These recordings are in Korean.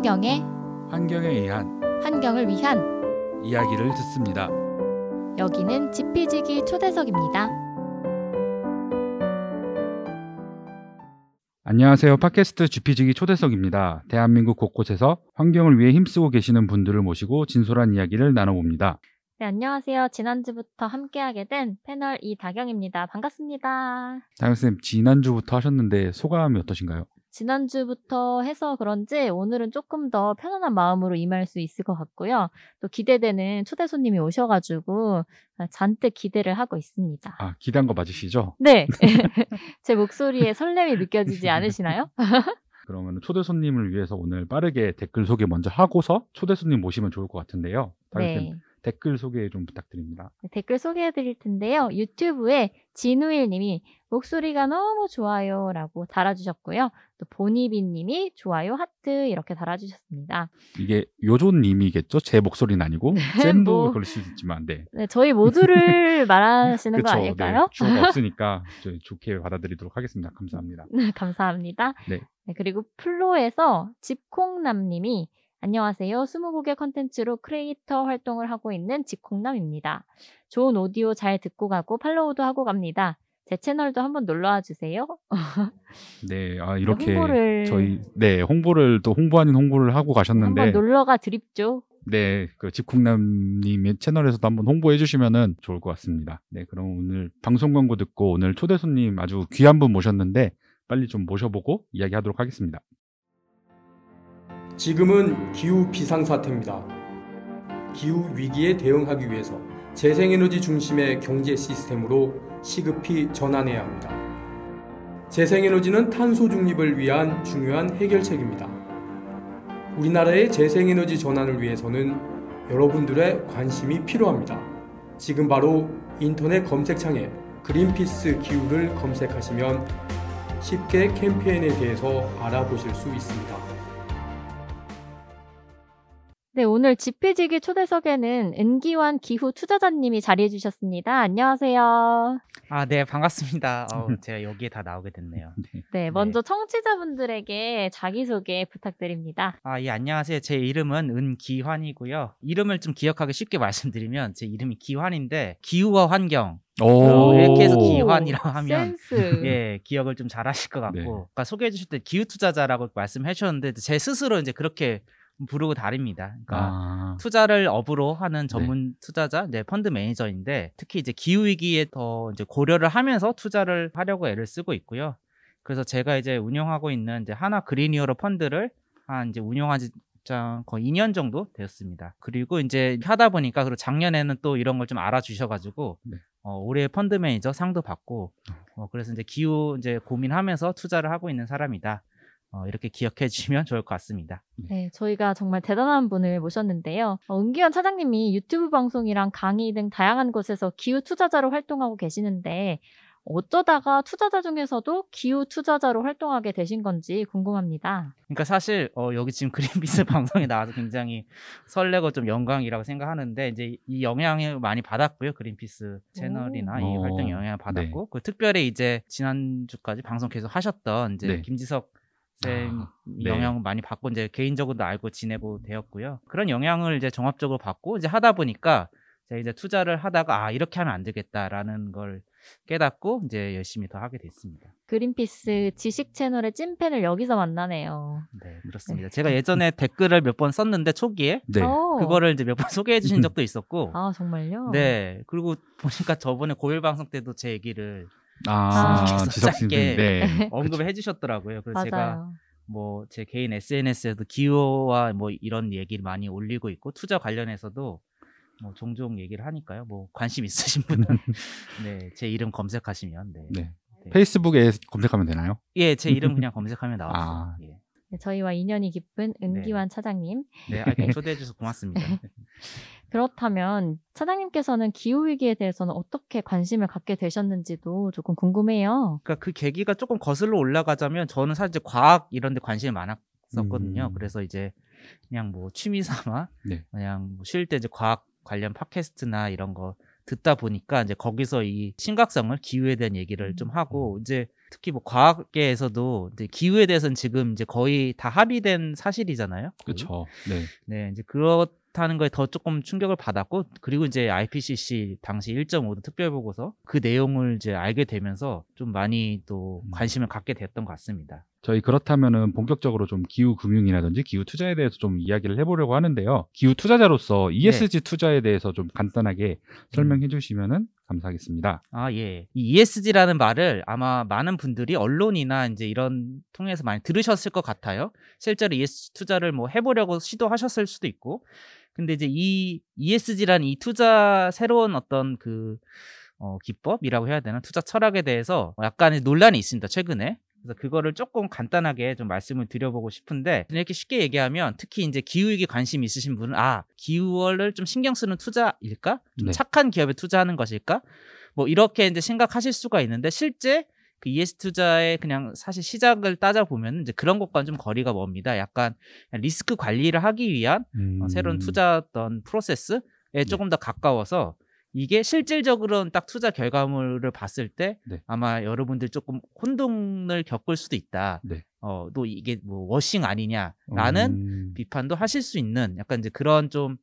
환경에 환경에 의한 환경을 위한 이야기를 듣습니다. 여기는 지피지기 초대석입니다. 안녕하세요. 팟캐스트 GP지기 초대석입니다. 대한민국 곳곳에서 환경을 위해 힘쓰고 계시는 분들을 모시고 진솔한 이야기를 나눠봅니다. 네, 안녕하세요. 지난주부터 함께하게 된 패널 이다경입니다. 반갑습니다. 다영쌤, 지난주부터 하셨는데 소감이 어떠신가요? 지난주부터 해서 그런지 오늘은 조금 더 편안한 마음으로 임할 수 있을 것 같고요. 또 기대되는 초대 손님이 오셔가지고 잔뜩 기대를 하고 있습니다. 아, 기대한 거 맞으시죠? 네. 제 목소리에 설렘이 느껴지지 않으시나요? 그러면 초대 손님을 위해서 오늘 빠르게 댓글 소개 먼저 하고서 초대 손님 모시면 좋을 것 같은데요. 네. 댓글 소개 좀 부탁드립니다. 네, 댓글 소개해 드릴 텐데요. 유튜브에 진우일 님이 목소리가 너무 좋아요 라고 달아주셨고요. 또 보니비 님이 좋아요 하트 이렇게 달아주셨습니다. 이게 요조님이겠죠? 제 목소리는 아니고 쌤도 뭐. 그럴 수 있지만 네. 네, 저희 모두를 말하시는 거 그쵸, 아닐까요? 네, 주어가 없으니까 저희 좋게 받아들이도록 하겠습니다. 감사합니다. 네, 감사합니다. 네. 그리고 플로에서 집콩남님이 안녕하세요. 스무고개 컨텐츠로 크리에이터 활동을 하고 있는 집콩남입니다. 좋은 오디오 잘 듣고 가고 팔로우도 하고 갑니다. 제 채널도 한번 놀러와 주세요. 네, 아 이렇게 홍보를 저희 네 홍보를 또 홍보 아닌 홍보를 하고 가셨는데 한번 놀러가 드립죠. 네, 그 집콩남님의 채널에서도 한번 홍보해 주시면은 좋을 것 같습니다. 네, 그럼 오늘 방송 광고 듣고 오늘 초대 손님 아주 귀한 분 모셨는데 빨리 좀 모셔보고 이야기하도록 하겠습니다. 지금은 기후 비상사태입니다. 기후 위기에 대응하기 위해서 재생에너지 중심의 경제 시스템으로 시급히 전환해야 합니다. 재생에너지는 탄소 중립을 위한 중요한 해결책입니다. 우리나라의 재생에너지 전환을 위해서는 여러분들의 관심이 필요합니다. 지금 바로 인터넷 검색창에 그린피스 기후를 검색하시면 쉽게 캠페인에 대해서 알아보실 수 있습니다. 네, 오늘 지피지기 초대석에는 은기환 기후 투자자님이 자리해 주셨습니다. 안녕하세요. 아, 네, 반갑습니다. 어, 제가 여기에 다 나오게 됐네요. 네. 네, 먼저 청취자분들에게 자기소개 부탁드립니다. 아, 예, 안녕하세요. 제 이름은 은기환이고요. 이름을 좀 기억하기 쉽게 말씀드리면 제 이름이 기환인데 기후와 환경 오, 이렇게 해서 오, 기환이라고 하면 센스. 예, 기억을 좀 잘하실 것 같고 네. 아까 소개해 주실 때 기후 투자자라고 말씀해 주셨는데 제 스스로 이제 그렇게 부르고 다릅니다. 그러니까 아, 투자를 업으로 하는 전문 투자자, 이제 펀드 매니저인데 특히 이제 기후 위기에 더 이제 고려를 하면서 투자를 하려고 애를 쓰고 있고요. 그래서 제가 이제 운영하고 있는 이제 한화 그린히어로 펀드를 한 이제 운영한 지 거의 2년 정도 되었습니다. 그리고 이제 하다 보니까 그리고 작년에는 또 이런 걸 좀 알아주셔가지고 네. 어, 올해 펀드 매니저 상도 받고 어, 그래서 이제 기후 이제 고민하면서 투자를 하고 있는 사람이다. 어, 이렇게 기억해 주시면 좋을 것 같습니다. 네, 저희가 정말 대단한 분을 모셨는데요. 어, 은기현 차장님이 유튜브 방송이랑 강의 등 다양한 곳에서 기후 투자자로 활동하고 계시는데 어쩌다가 투자자 중에서도 기후 투자자로 활동하게 되신 건지 궁금합니다. 그러니까 사실 어, 여기 지금 그린피스 방송에 나와서 굉장히 설레고 좀 영광이라고 생각하는데 이제 이 영향을 많이 받았고요 그린피스 채널이나 이 오. 활동 에 영향을 받았고 그 특별히 이제 지난주까지 방송 계속 하셨던 이제 네. 김지석 쌤 아, 네. 영향을 많이 받고 이제 개인적으로도 알고 지내고 되었고요 그런 영향을 이제 종합적으로 받고 이제 하다 보니까 제가 이제 투자를 하다가 아 이렇게 하면 안 되겠다라는 걸 깨닫고 이제 열심히 더 하게 됐습니다. 그린피스 지식 채널의 찐팬을 여기서 만나네요. 네, 그렇습니다. 제가 예전에 댓글을 몇 번 썼는데 초기에 네. 어. 그거를 이제 몇 번 소개해 주신 적도 있었고 아 정말요? 네 그리고 보니까 저번에 고일 방송 때도 제 얘기를 아, 아, 지석 쌤, 짧게 네. 언급을 해주셨더라고요. 그래서 제가 맞아요. 뭐 제 개인 SNS에도 기후와 뭐 이런 얘기를 많이 올리고 있고 투자 관련해서도 뭐 종종 얘기를 하니까요. 뭐 관심 있으신 분은 네 제 이름 검색하시면 네. 네. 네. 페이스북에 검색하면 되나요? 예, 제 이름 그냥 검색하면 나왔어요. 아. 예. 네, 저희와 인연이 깊은 은기환 차장님. 네, 아, 초대해 주셔서 고맙습니다. 그렇다면 차장님께서는 기후 위기에 대해서는 어떻게 관심을 갖게 되셨는지도 조금 궁금해요. 그러니까 그 계기가 조금 거슬러 올라가자면 저는 사실 이제 과학 이런 데 관심이 많았었거든요. 음. 그래서 이제 그냥 뭐 취미 삼아 네. 그냥 뭐 쉴 때 이제 과학 관련 팟캐스트나 이런 거 듣다 보니까 이제 거기서 이 심각성을 기후에 대한 얘기를 좀 하고 이제 특히 뭐 과학계에서도 이제 기후에 대해서는 지금 이제 거의 다 합의된 사실이잖아요. 그렇죠. 네. 네, 이제 그렇 다는 거에 더 조금 충격을 받았고 그리고 이제 IPCC 당시 1.5도 특별 보고서 그 내용을 이제 알게 되면서 좀 많이 또 음. 관심을 갖게 됐던 것 같습니다. 저희 그렇다면은 본격적으로 좀 기후 금융이라든지 기후 투자에 대해서 좀 이야기를 해보려고 하는데요. 기후 투자자로서 ESG 투자에 대해서 좀 간단하게 설명해 주시면은 감사하겠습니다. 아, 예. 이 ESG라는 말을 아마 많은 분들이 언론이나 이제 이런 통해서 많이 들으셨을 것 같아요. 실제로 ESG 투자를 뭐 해보려고 시도하셨을 수도 있고. 근데 이제 이 ESG라는 이 투자 새로운 어떤 그, 어, 기법이라고 해야 되나? 투자 철학에 대해서 약간의 논란이 있습니다. 최근에. 그래서 그거를 조금 간단하게 좀 말씀을 드려보고 싶은데 이렇게 쉽게 얘기하면 특히 이제 기후위기 관심 있으신 분은 아 기후를 좀 신경 쓰는 투자일까? 좀 네. 착한 기업에 투자하는 것일까? 뭐 이렇게 이제 생각하실 수가 있는데 실제 그 ES 투자의 그냥 사실 시작을 따져 보면 이제 그런 것과는 좀 거리가 멉니다. 약간 리스크 관리를 하기 위한 음, 어, 새로운 투자 어떤 프로세스에 조금 더 가까워서 이게 실질적으로는 딱 투자 결과물을 봤을 때 네. 아마 여러분들 조금 혼동을 겪을 수도 있다. 네. 어, 또 이게 뭐 워싱 아니냐라는 음, 비판도 하실 수 있는 약간 이제 그런 좀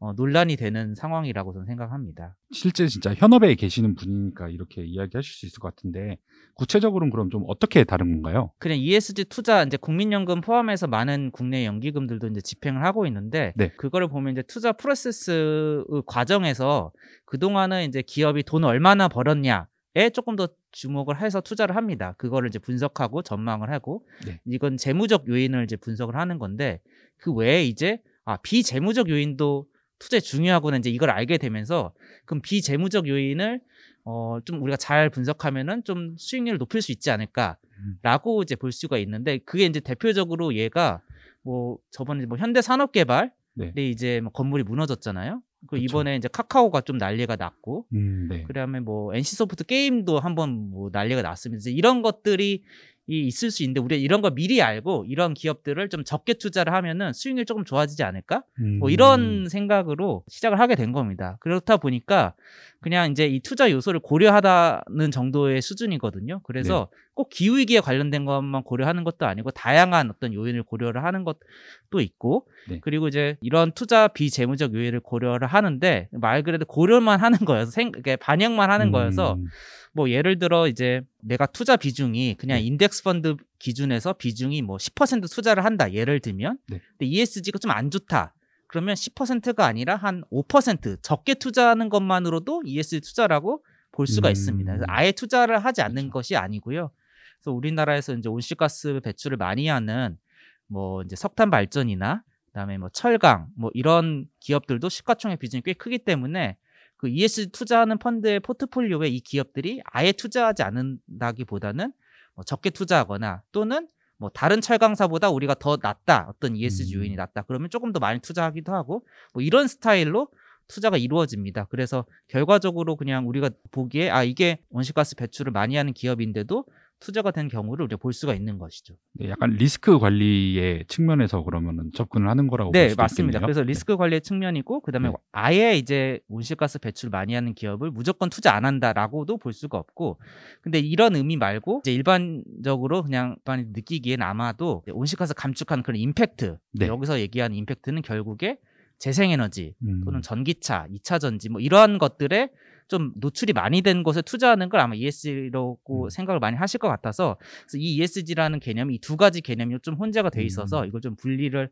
어, 논란이 되는 상황이라고 저는 생각합니다. 실제 진짜 현업에 계시는 분이니까 이렇게 이야기하실 수 있을 것 같은데 구체적으로는 그럼 좀 어떻게 다른 건가요? 그냥 ESG 투자 이제 국민연금 포함해서 많은 국내 연기금들도 이제 집행을 하고 있는데 네. 그거를 보면 이제 투자 프로세스 과정에서 그동안은 이제 기업이 돈 얼마나 벌었냐에 조금 더 주목을 해서 투자를 합니다. 그거를 이제 분석하고 전망을 하고 네. 이건 재무적 요인을 이제 분석을 하는 건데 그 외에 이제 아 비재무적 요인도 투자에 중요하구나 이제 이걸 알게 되면서 그럼 비재무적 요인을 어 좀 우리가 잘 분석하면은 좀 수익률을 높일 수 있지 않을까라고 이제 볼 수가 있는데 그게 이제 대표적으로 얘가 뭐 저번에 뭐 현대 산업개발이 네. 이제 뭐 건물이 무너졌잖아요. 그 그쵸. 이번에 이제 카카오가 좀 난리가 났고 음, 네. 그다음에 뭐 NC소프트 게임도 한번 뭐 난리가 났습니다. 이제 이런 것들이 이 있을 수 있는데 우리가 이런 거 미리 알고 이런 기업들을 좀 적게 투자를 하면은 수익률 조금 좋아지지 않을까? 뭐 음, 이런 생각으로 시작을 하게 된 겁니다. 그렇다 보니까 그냥 이제 이 투자 요소를 고려하다는 정도의 수준이거든요. 그래서 네. 꼭 기후 위기에 관련된 것만 고려하는 것도 아니고 다양한 어떤 요인을 고려를 하는 것도 있고 네. 그리고 이제 이런 투자 비재무적 요인을 고려를 하는데 말 그대로 고려만 하는 거여서 생, 반영만 하는 거여서 음, 뭐 예를 들어 이제 내가 투자 비중이 그냥 네. 인덱스 펀드 기준에서 비중이 뭐 10% 투자를 한다 예를 들면 네. 근데 ESG가 좀 안 좋다 그러면 10%가 아니라 한 5% 적게 투자하는 것만으로도 ESG 투자라고 볼 수가 음. 있습니다. 아예 투자를 하지 않는 그쵸. 것이 아니고요. 그래서 우리나라에서 이제 온실가스 배출을 많이 하는 뭐 이제 석탄 발전이나 그다음에 뭐 철강 뭐 이런 기업들도 시가총액 비중이 꽤 크기 때문에 그 ESG 투자하는 펀드의 포트폴리오에 이 기업들이 아예 투자하지 않는다기보다는 뭐 적게 투자하거나 또는 뭐 다른 철강사보다 우리가 더 낫다 어떤 ESG 음. 요인이 낫다 그러면 조금 더 많이 투자하기도 하고 뭐 이런 스타일로 투자가 이루어집니다. 그래서 결과적으로 그냥 우리가 보기에 아 이게 온실가스 배출을 많이 하는 기업인데도 투자가 된 경우를 우리가 볼 수가 있는 것이죠. 네, 약간 리스크 관리의 측면에서 그러면은 접근을 하는 거라고 볼 네, 맞습니다. 있겠네요. 그래서 리스크 관리의 측면이고 그다음에 네. 아예 이제 온실가스 배출 많이 하는 기업을 무조건 투자 안 한다라고도 볼 수가 없고 근데 이런 의미 말고 이제 일반적으로 그냥 일반이 느끼기엔 아마도 온실가스 감축하는 그런 임팩트 네. 여기서 얘기하는 임팩트는 결국에 재생에너지 음, 또는 전기차, 2차 전지 뭐 이러한 것들에 좀 노출이 많이 된 곳에 투자하는 걸 아마 ESG라고 음. 생각을 많이 하실 것 같아서 이 ESG라는 개념이 이 두 가지 개념이 좀 혼재가 돼 있어서 음. 이걸 좀 분리를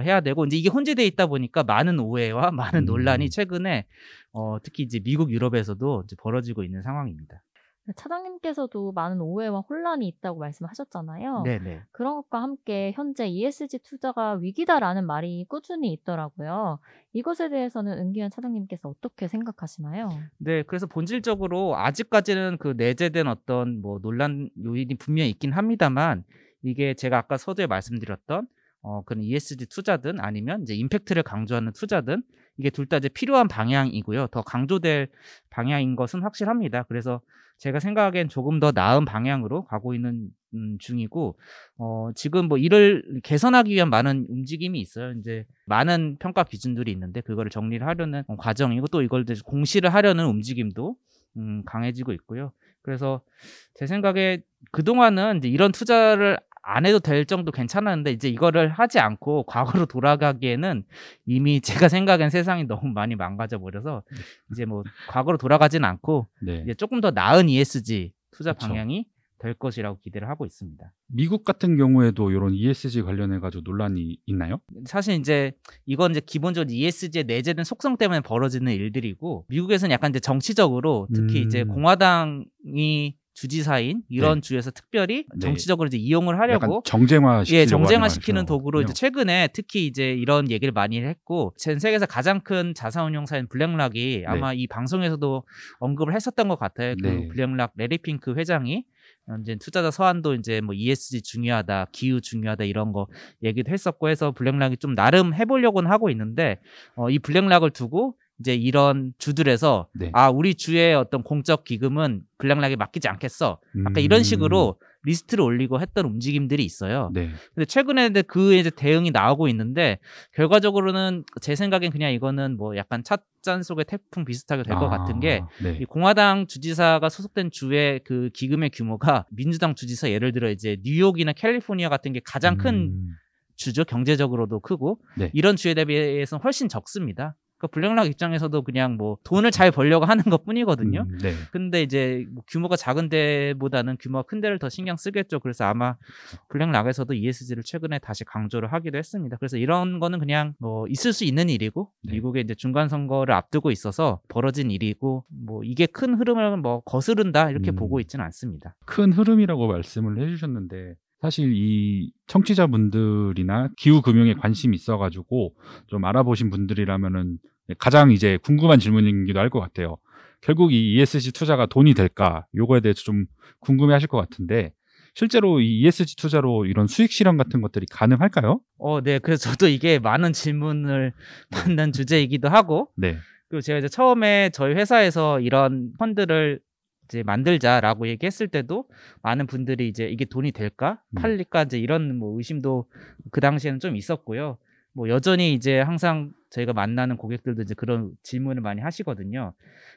해야 되고 이제 이게 혼재돼 있다 보니까 많은 오해와 많은 음. 논란이 최근에 어, 특히 이제 미국 유럽에서도 이제 벌어지고 있는 상황입니다. 차장님께서도 많은 오해와 혼란이 있다고 말씀하셨잖아요. 네네. 그런 것과 함께 현재 ESG 투자가 위기다라는 말이 꾸준히 있더라고요. 이것에 대해서는 은기현 차장님께서 어떻게 생각하시나요? 네, 그래서 본질적으로 아직까지는 그 내재된 어떤 뭐 논란 요인이 분명히 있긴 합니다만 이게 제가 아까 서두에 말씀드렸던 어 그런 ESG 투자든 아니면 이제 임팩트를 강조하는 투자든 이게 둘 다 이제 필요한 방향이고요. 더 강조될 방향인 것은 확실합니다. 그래서 제가 생각하기엔 조금 더 나은 방향으로 가고 있는 음, 중이고 어 지금 뭐 이를 개선하기 위한 많은 움직임이 있어요. 이제 많은 평가 기준들이 있는데 그거를 정리를 하려는 과정이고 또 이걸 공시를 하려는 움직임도 음, 강해지고 있고요. 그래서 제 생각에 그동안은 이제 이런 투자를 안 해도 될 정도 괜찮았는데 이제 이거를 하지 않고 과거로 돌아가기에는 이미 제가 생각엔 세상이 너무 많이 망가져 버려서 이제 뭐 과거로 돌아가진 않고 네. 이제 조금 더 나은 ESG 투자 그쵸. 방향이 될 것이라고 기대를 하고 있습니다. 미국 같은 경우에도 이런 ESG 관련해 가지고 논란이 있나요? 사실 이제 이건 이제 기본적으로 ESG의 내재된 속성 때문에 벌어지는 일들이고 미국에서는 약간 이제 정치적으로 특히 이제 음. 공화당이 주지사인 이런 주에서 특별히 네. 정치적으로 이제 이용을 하려고 정쟁화 예, 정쟁화 시키는 도구로 이제 최근에 특히 이제 이런 얘기를 많이 했고 전 세계에서 가장 큰 자산운용사인 블랙락이 아마 이 방송에서도 언급을 했었던 것 같아요. 그 네. 블랙락 래리 핑크 회장이 이제 투자자 서한도 이제 뭐 ESG 중요하다, 기후 중요하다 이런 거 얘기도 했었고 해서 블랙락이 좀 나름 해보려고는 하고 있는데 어, 이 블랙락을 두고 이제 이런 주들에서 네. 아 우리 주의 어떤 공적 기금은 블랙락에 맡기지 않겠어. 약간 음. 이런 식으로 리스트를 올리고 했던 움직임들이 있어요. 네. 근데 최근에 그 이제 대응이 나오고 있는데 결과적으로는 제 생각엔 그냥 이거는 뭐 약간 찻잔 속의 태풍 비슷하게 될것 아, 같은 게 네. 이 공화당 주지사가 소속된 주의 그 기금의 규모가 민주당 주지사 예를 들어 이제 뉴욕이나 캘리포니아 같은 게 가장 큰 음. 주죠 경제적으로도 크고 네. 이런 주에 대비해서는 훨씬 적습니다. 그러니까 블랙락 입장에서도 그냥 뭐 돈을 잘 벌려고 하는 것 뿐이거든요. 음, 네. 근데 이제 뭐 규모가 작은 데보다는 규모가 큰 데를 더 신경 쓰겠죠. 그래서 아마 블랙락에서도 ESG를 최근에 다시 강조를 하기도 했습니다. 그래서 이런 거는 그냥 뭐 있을 수 있는 일이고 네. 미국의 이제 중간 선거를 앞두고 있어서 벌어진 일이고 뭐 이게 큰 흐름을 뭐 거스른다 이렇게 음. 보고 있지는 않습니다. 큰 흐름이라고 말씀을 해주셨는데 사실 이 청취자분들이나 기후 금융에 관심이 있어가지고 좀 알아보신 분들이라면은 가장 이제 궁금한 질문이기도 할 것 같아요. 결국 이 ESG 투자가 돈이 될까? 요거에 대해서 좀 궁금해 하실 것 같은데 실제로 이 ESG 투자로 이런 수익 실현 같은 것들이 가능할까요? 어, 네. 그래서 저도 이게 많은 질문을 받는 주제이기도 하고 네, 그리고 제가 이제 처음에 저희 회사에서 이런 펀드를 이제 만들자라고 얘기했을 때도 많은 분들이 이제 이게 돈이 될까 음. 팔릴까 이제 이런 뭐 의심도 그 당시에는 좀 있었고요. 뭐 여전히 이제 항상 저희가 만나는 고객들도 이제 그런 질문을 많이 하시거든요.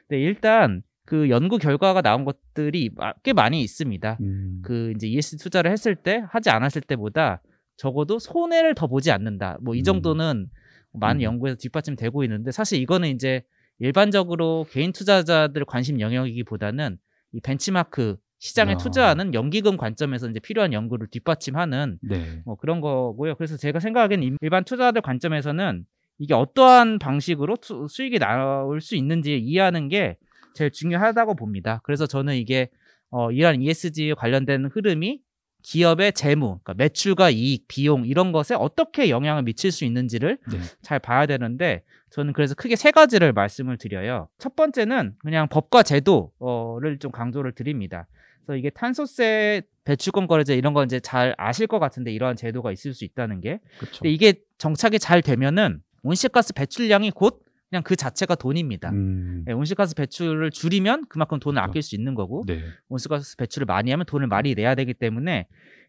근데 일단 그 연구 결과가 나온 것들이 마- 꽤 많이 있습니다. 음, 그 이제 ESG 투자를 했을 때 하지 않았을 때보다 적어도 손해를 더 보지 않는다. 뭐이 음. 정도는 많은 음. 연구에서 뒷받침되고 있는데 사실 이거는 이제 일반적으로 개인 투자자들 관심 영역이기보다는 이 벤치마크 시장에 아. 투자하는 연기금 관점에서 이제 필요한 연구를 뒷받침하는 네, 뭐 그런 거고요. 그래서 제가 생각하기엔 일- 일반 투자자들 관점에서는 이게 어떠한 방식으로 투- 수익이 나올 수 있는지 이해하는 게 제일 중요하다고 봅니다. 그래서 저는 이게 어, 이러한 ESG 관련된 흐름이 기업의 재무, 그러니까 매출과 이익, 비용 이런 것에 어떻게 영향을 미칠 수 있는지를 네. 잘 봐야 되는데 저는 그래서 크게 세 가지를 말씀을 드려요. 첫 번째는 그냥 법과 제도를 좀 강조를 드립니다. 그래서 이게 탄소세 배출권 거래제 이런 거 이제 잘 아실 것 같은데 이러한 제도가 있을 수 있다는 게 그렇죠. 근데 이게 정착이 잘 되면은 온실가스 배출량이 곧 그냥 그 자체가 돈입니다. 음, 예, 온실가스 배출을 줄이면 그만큼 돈을 그렇죠. 아낄 수 있는 거고 네, 온실가스 배출을 많이 하면 돈을 많이 내야 되기 때문에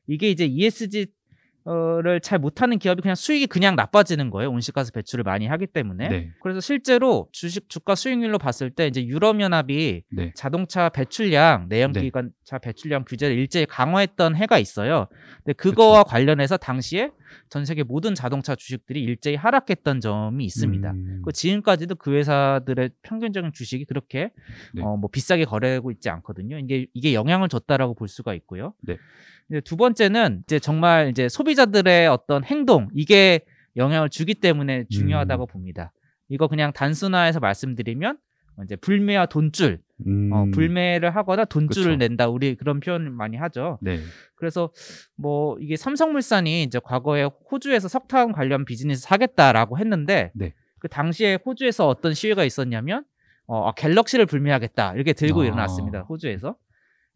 이게 이제 ESG를 잘 못하는 기업이 그냥 수익이 그냥 나빠지는 거예요. 온실가스 배출을 많이 하기 때문에. 네, 그래서 실제로 주식 주가 수익률로 봤을 때 이제 유럽 연합이 네, 자동차 배출량 네. 내연기관차 배출량 규제를 일제히 강화했던 해가 있어요. 근데 그거와 관련해서 당시에 전 세계 모든 자동차 주식들이 일제히 하락했던 점이 있습니다. 음, 그 지금까지도 그 회사들의 평균적인 주식이 그렇게 네. 어, 뭐 비싸게 거래되고 있지 않거든요. 이게 이게 영향을 줬다라고 볼 수가 있고요. 네. 이제 두 번째는 이제 정말 이제 소비자들의 어떤 행동 이게 영향을 주기 때문에 중요하다고 봅니다. 이거 그냥 단순화해서 말씀드리면 이제 불매와 돈줄, 음, 어, 불매를 하거나 돈줄을 그쵸. 낸다. 우리 그런 표현을 많이 하죠. 네, 그래서 뭐 이게 삼성물산이 이제 과거에 호주에서 석탄 관련 비즈니스 하겠다라고 했는데 네. 그 당시에 호주에서 어떤 시위가 있었냐면 어, 아, 갤럭시를 불매하겠다 이렇게 들고 아. 일어났습니다 호주에서.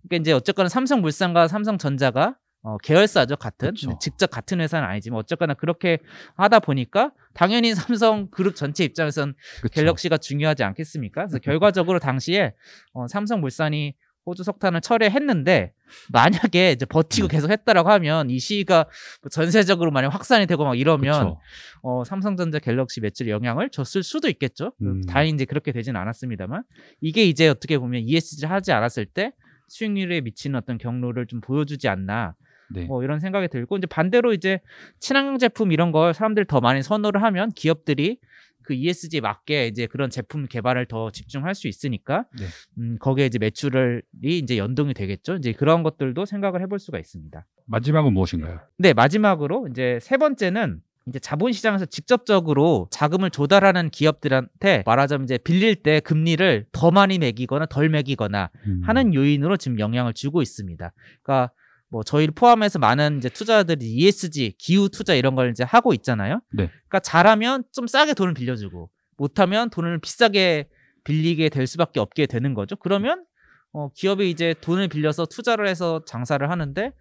그러니까 이제 어쨌거나 삼성물산과 삼성전자가 어, 계열사죠 같은 그쵸. 직접 같은 회사는 아니지만 어쨌거나 그렇게 하다 보니까 당연히 삼성 그룹 전체 입장에선 그쵸. 갤럭시가 중요하지 않겠습니까? 그래서 결과적으로 당시에 어, 삼성물산이 호주 석탄을 철회했는데 만약에 이제 버티고 네. 계속 했다라고 하면 이 시위가 뭐 전세적으로 만약 확산이 되고 막 이러면 그쵸. 어, 삼성전자 갤럭시 매출에 영향을 줬을 수도 있겠죠. 음. 다행히 이제 그렇게 되진 않았습니다만 이게 이제 어떻게 보면 ESG를 하지 않았을 때 수익률에 미치는 어떤 경로를 좀 보여주지 않나 네. 뭐 이런 생각이 들고 이제 반대로 이제 친환경 제품 이런 걸 사람들이 더 많이 선호를 하면 기업들이 그 ESG에 맞게 이제 그런 제품 개발을 더 집중할 수 있으니까 네. 음, 거기에 이제 매출이 이제 연동이 되겠죠. 이제 그런 것들도 생각을 해볼 수가 있습니다. 마지막은 무엇인가요? 네, 마지막으로 이제 세 번째는 이제 자본시장에서 직접적으로 자금을 조달하는 기업들한테 말하자면 이제 빌릴 때 금리를 더 많이 매기거나 덜 매기거나 음. 하는 요인으로 지금 영향을 주고 있습니다. 그러니까 뭐 저희를 포함해서 많은 이제 투자자들이 ESG, 기후 투자 이런 걸 이제 하고 있잖아요. 네. 그러니까 잘하면 좀 싸게 돈을 빌려주고 못하면 돈을 비싸게 빌리게 될 수밖에 없게 되는 거죠. 그러면 어, 기업이 이제 돈을 빌려서 투자를 해서 장사를 하는데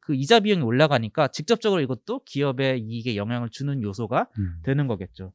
그 이자 비용이 올라가니까 직접적으로 이것도 기업의 이익에 영향을 주는 요소가 음. 되는 거겠죠.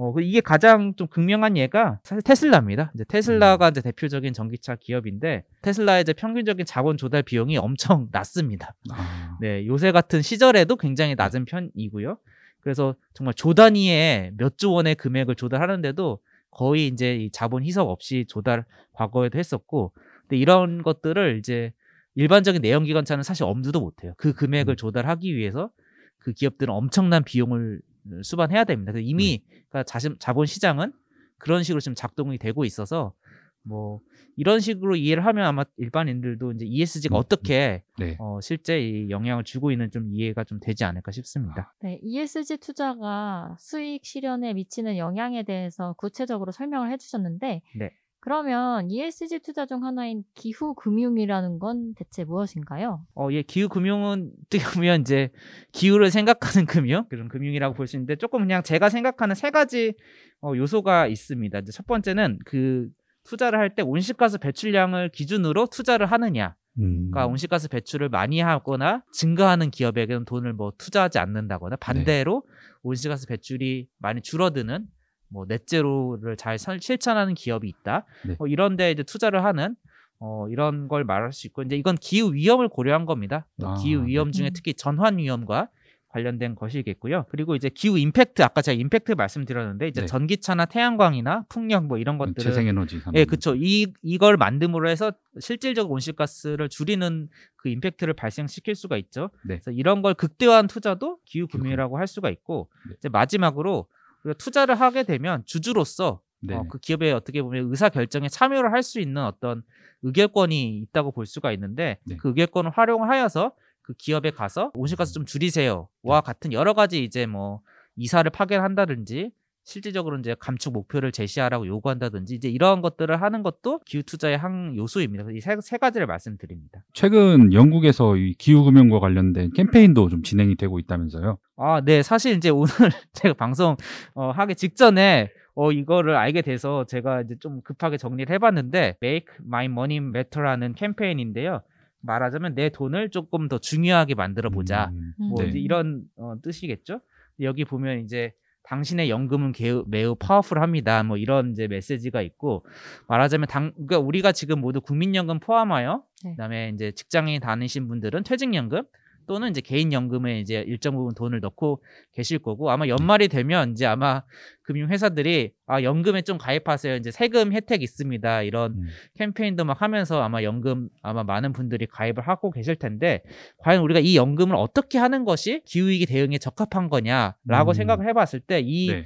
어, 그 이게 가장 좀 극명한 예가 사실 테슬라입니다. 이제 테슬라가 이제 대표적인 전기차 기업인데 테슬라의 이제 평균적인 자본 조달 비용이 엄청 낮습니다. 아, 네, 요새 같은 시절에도 굉장히 낮은 편이고요. 그래서 정말 조 단위의 몇조 원의 금액을 조달하는데도 거의 이제 이 자본 희석 없이 조달 과거에도 했었고, 근데 이런 것들을 이제 일반적인 내연기관차는 사실 엄두도 못해요. 그 금액을 음. 조달하기 위해서 그 기업들은 엄청난 비용을 수반해야 됩니다. 이미 그러니까 자신, 자본 시장은 그런 식으로 지금 작동이 되고 있어서 뭐 이런 식으로 이해를 하면 아마 일반인들도 이제 ESG가 음, 어떻게 네. 어, 실제 이 영향을 주고 있는 좀 이해가 좀 되지 않을까 싶습니다. 네, ESG 투자가 수익 실현에 미치는 영향에 대해서 구체적으로 설명을 해주셨는데, 네. 그러면 ESG 투자 중 하나인 기후 금융이라는 건 대체 무엇인가요? 어, 예, 기후 금융은 어떻게 보면 이제 기후를 생각하는 금융 그런 금융이라고 볼 수 있는데 조금 그냥 제가 생각하는 세 가지 어, 요소가 있습니다. 이제 첫 번째는 그 투자를 할 때 온실가스 배출량을 기준으로 투자를 하느냐. 음. 그러니까 온실가스 배출을 많이 하거나 증가하는 기업에게는 돈을 뭐 투자하지 않는다거나 반대로 온실가스 배출이 많이 줄어드는 뭐 넷제로를 잘 설- 실천하는 기업이 있다. 네. 뭐 이런데 이제 투자를 하는 어 이런 걸 말할 수 있고 이제 이건 기후 위험을 고려한 겁니다. 뭐 아, 기후 위험 중에 음. 특히 전환 위험과 관련된 것이겠고요. 그리고 이제 기후 임팩트 아까 제가 임팩트 말씀드렸는데 이제 네. 전기차나 태양광이나 풍력 뭐 이런 것들은 재생에너지 산업. 예, 그쵸. 이, 이걸 만듦으로 해서 실질적으로 온실가스를 줄이는 그 임팩트를 발생시킬 수가 있죠. 네. 그래서 이런 걸 극대화한 투자도 기후 금융이라고 할 수가 있고, 네. 이제 마지막으로 우리가 투자를 하게 되면 주주로서 네. 어, 그 기업의 어떻게 보면 의사 결정에 참여를 할 수 있는 어떤 의결권이 있다고 볼 수가 있는데 네. 그 의결권을 활용하여서 그 기업에 가서 온실가스 좀 네. 줄이세요와 같은 여러 가지 이제 뭐 이사를 파견한다든지 실질적으로 이제 감축 목표를 제시하라고 요구한다든지 이제 이러한 것들을 하는 것도 기후 투자의 한 요소입니다. 이세 세 가지를 말씀드립니다. 최근 영국에서 이 기후 금융과 관련된 캠페인도 좀 진행이 되고 있다면서요. 아, 네. 사실 이제 오늘 제가 방송 어, 하기 직전에 어, 이거를 알게 돼서 제가 이제 좀 급하게 정리를 해봤는데 Make My Money Matter라는 캠페인인데요. 말하자면 내 돈을 조금 더 중요하게 만들어 보자. 음, 음. 뭐 네. 이런 어, 뜻이겠죠. 여기 보면 이제 당신의 연금은 개우- 매우 파워풀합니다. 뭐 이런 이제 메시지가 있고 말하자면 당 그러니까 우리가 지금 모두 국민연금 포함하여 네. 그다음에 이제 직장인 다니신 분들은 퇴직연금 또는 이제 개인연금에 이제 일정 부분 돈을 넣고 계실 거고 아마 연말이 되면 이제 아마 금융회사들이 아 연금에 좀 가입하세요 이제 세금 혜택 있습니다 이런 음. 캠페인도 막 하면서 아마 연금 아마 많은 분들이 가입을 하고 계실 텐데 과연 우리가 이 연금을 어떻게 하는 것이 기후위기 대응에 적합한 거냐라고 음. 생각을 해봤을 때이 네.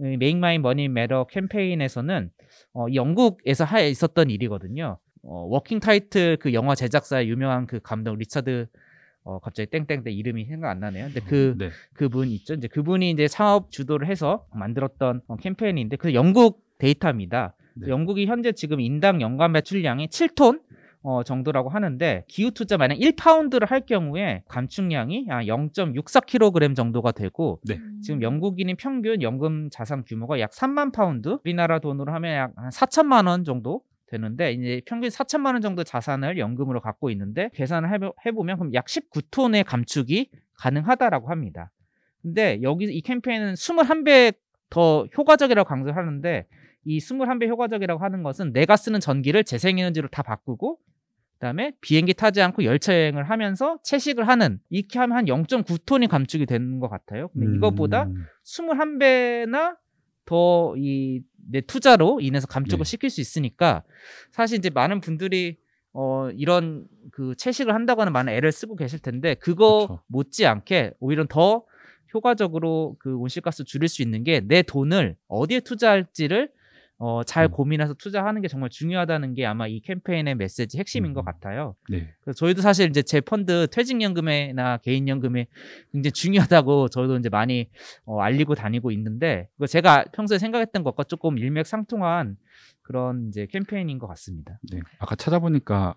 Make My Money Matter 캠페인에서는 어, 이 영국에서 하 있었던 일이거든요. 어, 워킹 타이틀 그 영화 제작사의 유명한 그 감독 리처드 어, 갑자기 땡땡땡 이름이 생각 안 나네요. 근데 그 네. 그분 있죠. 이제 그분이 이제 사업 주도를 해서 만들었던 어, 캠페인인데 그 영국 데이터입니다. 네. 영국이 현재 지금 인당 연간 배출량이 7톤 어, 정도라고 하는데 기후 투자 만약 1파운드를 할 경우에 감축량이 0.64kg 정도가 되고 네. 지금 영국인이 평균 연금 자산 규모가 약 3만 파운드, 우리나라 돈으로 하면 약 한 4천만 원 정도 되는데 이제 평균 4천만 원 정도 자산을 연금으로 갖고 있는데 계산을 해보- 해보면 그럼 약 19톤의 감축이 가능하다라고 합니다. 근데 여기 이 캠페인은 21배 더 효과적이라고 강조를 하는데 이 21배 효과적이라고 하는 것은 내가 쓰는 전기를 재생에너지로 다 바꾸고 그다음에 비행기 타지 않고 열차 여행을 하면서 채식을 하는 이렇게 하면 한 0.9톤이 감축이 되는 것 같아요. 근데 이것보다 음, 21배나 더 이 내 투자로 인해서 감축을 네. 시킬 수 있으니까 사실 이제 많은 분들이 어, 이런 그 채식을 한다거나 많은 애를 쓰고 계실 텐데 그거 그쵸. 못지않게 오히려 더 효과적으로 그 온실가스 줄일 수 있는 게 내 돈을 어디에 투자할지를 어, 잘 음. 고민해서 투자하는 게 정말 중요하다는 게 아마 이 캠페인의 메시지 핵심인 음. 것 같아요. 네. 그래서 저희도 사실 이제 제 펀드 퇴직연금이나 개인연금이 굉장히 중요하다고 저도 이제 많이 어, 알리고 다니고 있는데 그거 제가 평소에 생각했던 것과 조금 일맥상통한 그런 이제 캠페인인 것 같습니다. 네. 아까 찾아보니까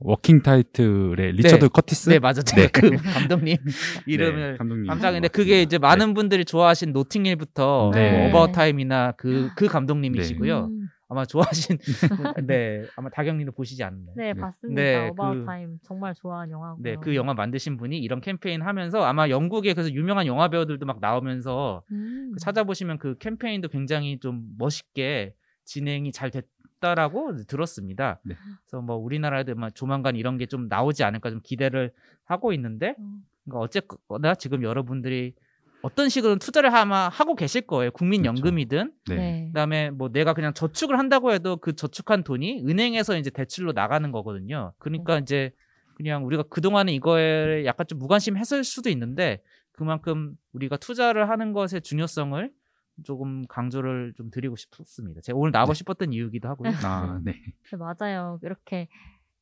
워킹 타이틀의 리처드 커티스 네 맞아 제가 네. 그 감독님 네, 이름을 감독님 깜짝인데 그게 이제 많은 분들이 좋아하신 노팅힐부터 네. 뭐 어바웃 타임이나 그 그 감독님이시고요. 음, 아마 좋아하신 네 아마 다경님도 보시지 않나요? 네, 네. 봤습니다. 네, 어바웃 그- 타임 정말 좋아하는 영화고요. 네, 그 영화 만드신 분이 이런 캠페인 하면서 아마 영국에 그래서 유명한 영화 배우들도 막 나오면서 음. 그 찾아보시면 그 캠페인도 굉장히 좀 멋있게 진행이 잘 됐 다라고 들었습니다. 네. 그래서 뭐 우리나라에도 조만간 이런 게 좀 나오지 않을까 좀 기대를 하고 있는데 음. 그러니까 어쨌거나 지금 여러분들이 어떤 식으로 투자를 아마 하고 계실 거예요. 국민연금이든 네. 네. 그다음에 뭐 내가 그냥 저축을 한다고 해도 그 저축한 돈이 은행에서 이제 대출로 나가는 거거든요. 그러니까 이제 그냥 우리가 그동안에 이거에 약간 좀 무관심했을 수도 있는데 그만큼 우리가 투자를 하는 것의 중요성을 조금 강조를 좀 드리고 싶습니다. 제가 오늘 나오고 네. 싶었던 이유기도 하고요. 아, 네. 네, 맞아요. 이렇게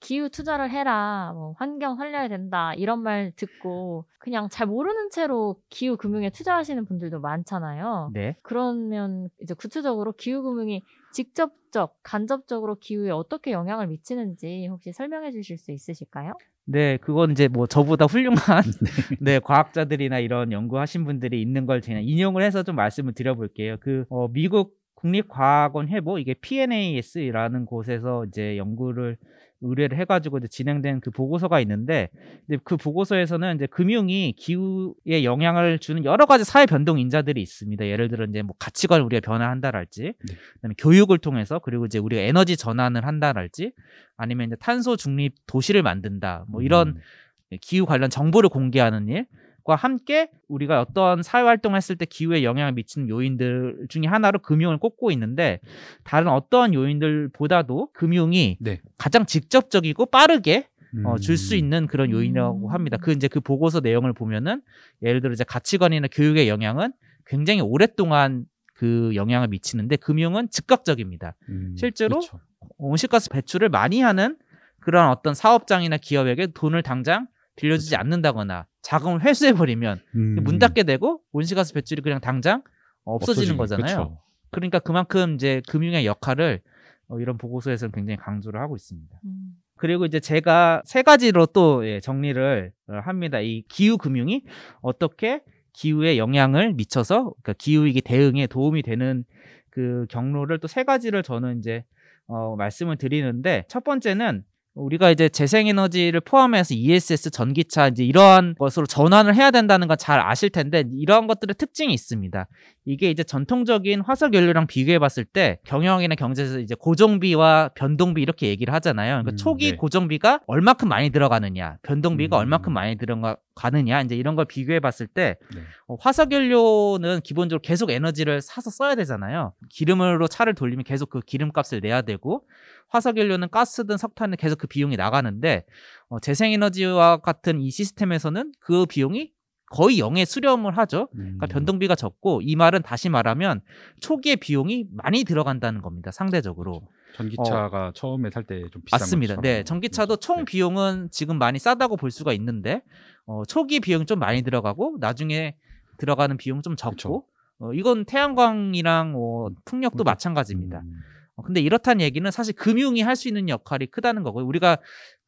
기후 투자를 해라, 뭐 환경 살려야 된다 이런 말 듣고 그냥 잘 모르는 채로 기후 금융에 투자하시는 분들도 많잖아요. 네. 그러면 이제 구체적으로 기후 금융이 직접적, 간접적으로 기후에 어떻게 영향을 미치는지 혹시 설명해 주실 수 있으실까요? 네, 그건 이제 뭐 저보다 훌륭한 네, 과학자들이나 이런 연구하신 분들이 있는 걸 그냥 인용을 해서 좀 말씀을 드려볼게요. 그 어, 미국 국립과학원 해보 이게 PNAS라는 곳에서 이제 연구를 의뢰를 해가지고 이제 진행된 그 보고서가 있는데 이제 그 보고서에서는 이제 금융이 기후에 영향을 주는 여러 가지 사회 변동 인자들이 있습니다. 예를 들어 이제 뭐 가치관을 우리가 변화한다랄지, 네. 그다음에 교육을 통해서 그리고 이제 우리가 에너지 전환을 한다랄지, 아니면 이제 탄소 중립 도시를 만든다, 뭐 이런 음, 기후 관련 정보를 공개하는 일 과 함께 우리가 어떤 사회 활동을 했을 때 기후에 영향을 미치는 요인들 중에 하나로 금융을 꼽고 있는데 다른 어떠한 요인들보다도 금융이 네. 가장 직접적이고 빠르게 어, 음, 줄수 있는 그런 요인이라고 음. 합니다. 그 이제 그 보고서 내용을 보면은 예를 들어 이제 가치관이나 교육의 영향은 굉장히 오랫동안 그 영향을 미치는데 금융은 즉각적입니다. 음, 실제로 그렇죠. 온실가스 배출을 많이 하는 그런 어떤 사업장이나 기업에게 돈을 당장 빌려주지 않는다거나 자금을 회수해버리면 음, 문 닫게 되고 온실가스 배출이 그냥 당장 없어지는 없어지기, 거잖아요. 그쵸. 그러니까 그만큼 이제 금융의 역할을 어, 이런 보고서에서는 굉장히 강조를 하고 있습니다. 음. 그리고 이제 제가 세 가지로 또 예, 정리를 어, 합니다. 이 기후 금융이 어떻게 기후에 영향을 미쳐서 그러니까 기후 위기 대응에 도움이 되는 그 경로를 또 세 가지를 저는 이제 어, 말씀을 드리는데 첫 번째는 우리가 이제 재생에너지를 포함해서 ESS 전기차 이제 이러한 것으로 전환을 해야 된다는 건 잘 아실 텐데 이러한 것들의 특징이 있습니다. 이게 이제 전통적인 화석 연료랑 비교해 봤을 때 경영이나 경제에서 이제 고정비와 변동비 이렇게 얘기를 하잖아요. 그러니까 음, 초기 네. 고정비가 얼마큼 많이 들어가느냐, 변동비가 음. 얼마큼 많이 들어가 느냐 이제 이런 걸 비교해 봤을 때 네. 어, 화석 연료는 기본적으로 계속 에너지를 사서 써야 되잖아요. 기름으로 차를 돌리면 계속 그 기름값을 내야 되고 화석 연료는 가스든 석탄은 계속 그 비용이 나가는데 어, 재생에너지와 같은 이 시스템에서는 그 비용이 거의 0에 수렴을 하죠. 그러니까 음, 변동비가 적고 이 말은 다시 말하면 초기에 비용이 많이 들어간다는 겁니다. 상대적으로. 전기차가 처음에 살 때 좀 비싼 맞습니다. 것처럼. 네, 전기차도 총 네. 비용은 지금 많이 싸다고 볼 수가 있는데 어, 초기 비용이 좀 많이 들어가고 나중에 들어가는 비용 좀 적고 그쵸. 어, 이건 태양광이랑 어, 풍력도 음. 마찬가지입니다. 음, 어, 근데 이렇다는 얘기는 사실 금융이 할 수 있는 역할이 크다는 거고요. 우리가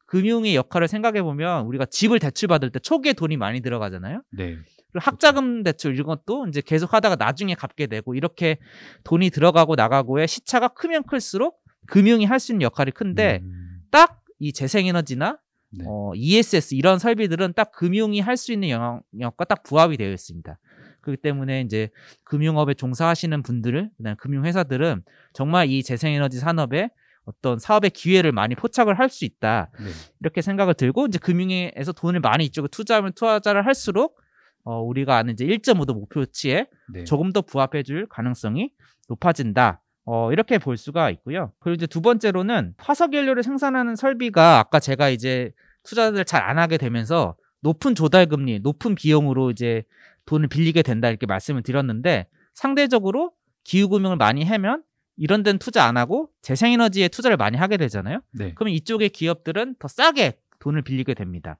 금융의 역할을 생각해 보면 우리가 집을 대출 받을 때 초기에 돈이 많이 들어가잖아요. 네. 그리고 학자금 대출 이런 것도 이제 계속 하다가 나중에 갚게 되고 이렇게 돈이 들어가고 나가고의 시차가 크면 클수록 금융이 할 수 있는 역할이 큰데 음, 딱이 재생에너지나 네. 어, ESS 이런 설비들은 딱 금융이 할 수 있는 영역과 딱 부합이 되어 있습니다. 그렇기 때문에 이제 금융업에 종사하시는 분들, 그다음에 금융회사들은 정말 이 재생에너지 산업에 어떤 사업의 기회를 많이 포착을 할 수 있다. 네. 이렇게 생각을 들고 이제 금융에서 돈을 많이 이쪽에 투자하면 투자를 할수록 어, 우리가 아는 이제 1.5도 목표치에 네. 조금 더 부합해 줄 가능성이 높아진다. 어, 이렇게 볼 수가 있고요. 그리고 이제 두 번째로는 화석 연료를 생산하는 설비가 아까 제가 이제 투자를 잘 안 하게 되면서 높은 조달 금리, 높은 비용으로 이제 돈을 빌리게 된다 이렇게 말씀을 드렸는데 상대적으로 기후 금융을 많이 하면 이런 데는 투자 안 하고 재생에너지에 투자를 많이 하게 되잖아요. 네. 그러면 이쪽의 기업들은 더 싸게 돈을 빌리게 됩니다.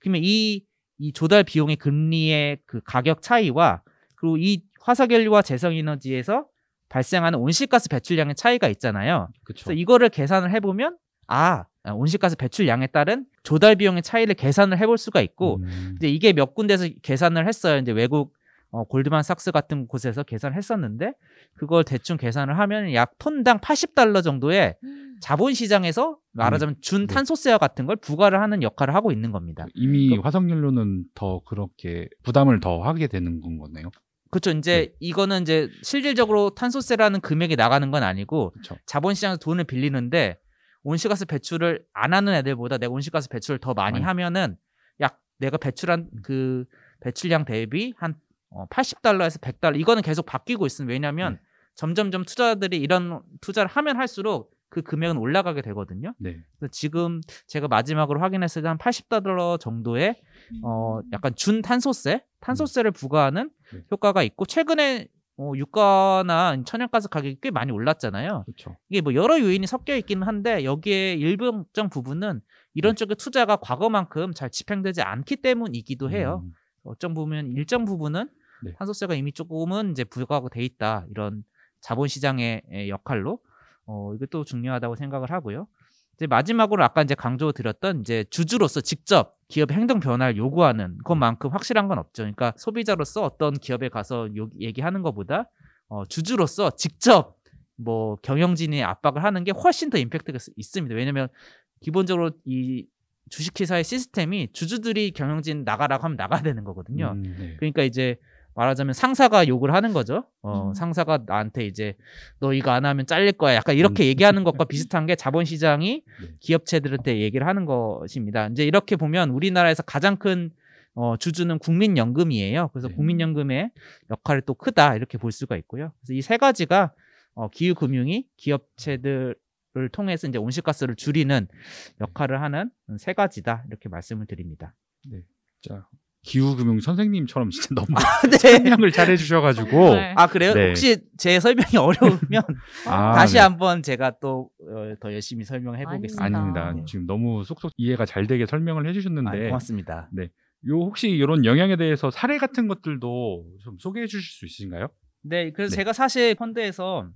그러면 이, 이 조달 비용의 금리의 그 가격 차이와 그리고 이 화석연료와 재생에너지에서 발생하는 온실가스 배출량의 차이가 있잖아요. 그렇죠. 그래서 이거를 계산을 해보면 아 온실가스 배출량에 따른 조달 비용의 차이를 계산을 해볼 수가 있고 음, 이제 이게 몇 군데서 계산을 했어요. 이제 외국 어, 골드만삭스 같은 곳에서 계산을 했었는데 그걸 대충 계산을 하면 약 톤당 80달러 정도의 자본 시장에서 말하자면 준 네. 탄소세와 같은 걸 부과를 하는 역할을 하고 있는 겁니다. 이미 화석연료는 더 그렇게 부담을 더 하게 되는 건 거네요. 그렇죠. 이제 네. 이거는 이제 실질적으로 탄소세라는 금액이 나가는 건 아니고 그렇죠. 자본시장에서 돈을 빌리는데 온실가스 배출을 안 하는 애들보다 내가 온실가스 배출을 더 많이 많이. 하면은 약 내가 배출한 그 배출량 대비 한 어, 80달러에서 100달러 이거는 계속 바뀌고 있습니다. 왜냐하면 네. 점점점 투자들이 이런 투자를 하면 할수록 그 금액은 올라가게 되거든요. 네. 그래서 지금 제가 마지막으로 확인했을 때 한 80달러 정도의 어 약간 준 탄소세, 탄소세를 부과하는 네. 효과가 있고 최근에 어, 유가나 천연가스 가격이 꽤 많이 올랐잖아요. 그렇죠. 이게 뭐 여러 요인이 섞여 있기는 한데 여기에 일정 부분은 이런 네. 쪽의 투자가 과거만큼 잘 집행되지 않기 때문이기도 해요. 음, 어쩜 보면 일정 부분은 네. 탄소세가 이미 조금은 이제 부과가 돼 있다 이런 자본시장의 에, 역할로 어 이것도 중요하다고 생각을 하고요. 이제 마지막으로 아까 이제 강조드렸던 이제 주주로서 직접 기업 행동 변화를 요구하는 것만큼 확실한 건 없죠. 그러니까 소비자로서 어떤 기업에 가서 요- 얘기하는 것보다 어, 주주로서 직접 뭐 경영진이 압박을 하는 게 훨씬 더 임팩트가 있- 있습니다. 왜냐하면 기본적으로 이 주식회사의 시스템이 주주들이 경영진 나가라고 하면 나가야 되는 거거든요. 음, 네. 그러니까 이제 말하자면 상사가 욕을 하는 거죠. 어, 음. 상사가 나한테 이제 너 이거 안 하면 잘릴 거야. 약간 이렇게 음. 얘기하는 것과 비슷한 게 자본시장이 네. 기업체들한테 얘기를 하는 것입니다. 이제 이렇게 보면 우리나라에서 가장 큰 어, 주주는 국민연금이에요. 그래서 네. 국민연금의 역할이 또 크다 이렇게 볼 수가 있고요. 그래서 이 세 가지가 어, 기후금융이 기업체들을 통해서 이제 온실가스를 줄이는 역할을 하는 세 가지다 이렇게 말씀을 드립니다. 자, 기후금융 선생님처럼 진짜 너무 네. 설명을 잘 해 주셔가지고 네. 아 그래요? 네. 혹시 제 설명이 어려우면 아, 다시 네. 한번 제가 또 더 열심히 설명해 보겠습니다. 아닙니다. 아닙니다. 지금 너무 쏙쏙 이해가 잘 되게 설명을 해주셨는데 아, 고맙습니다. 요 혹시 이런 영향에 대해서 사례 같은 것들도 좀 소개해 주실 수 있으신가요? 네, 그래서 네. 제가 사실 펀드에서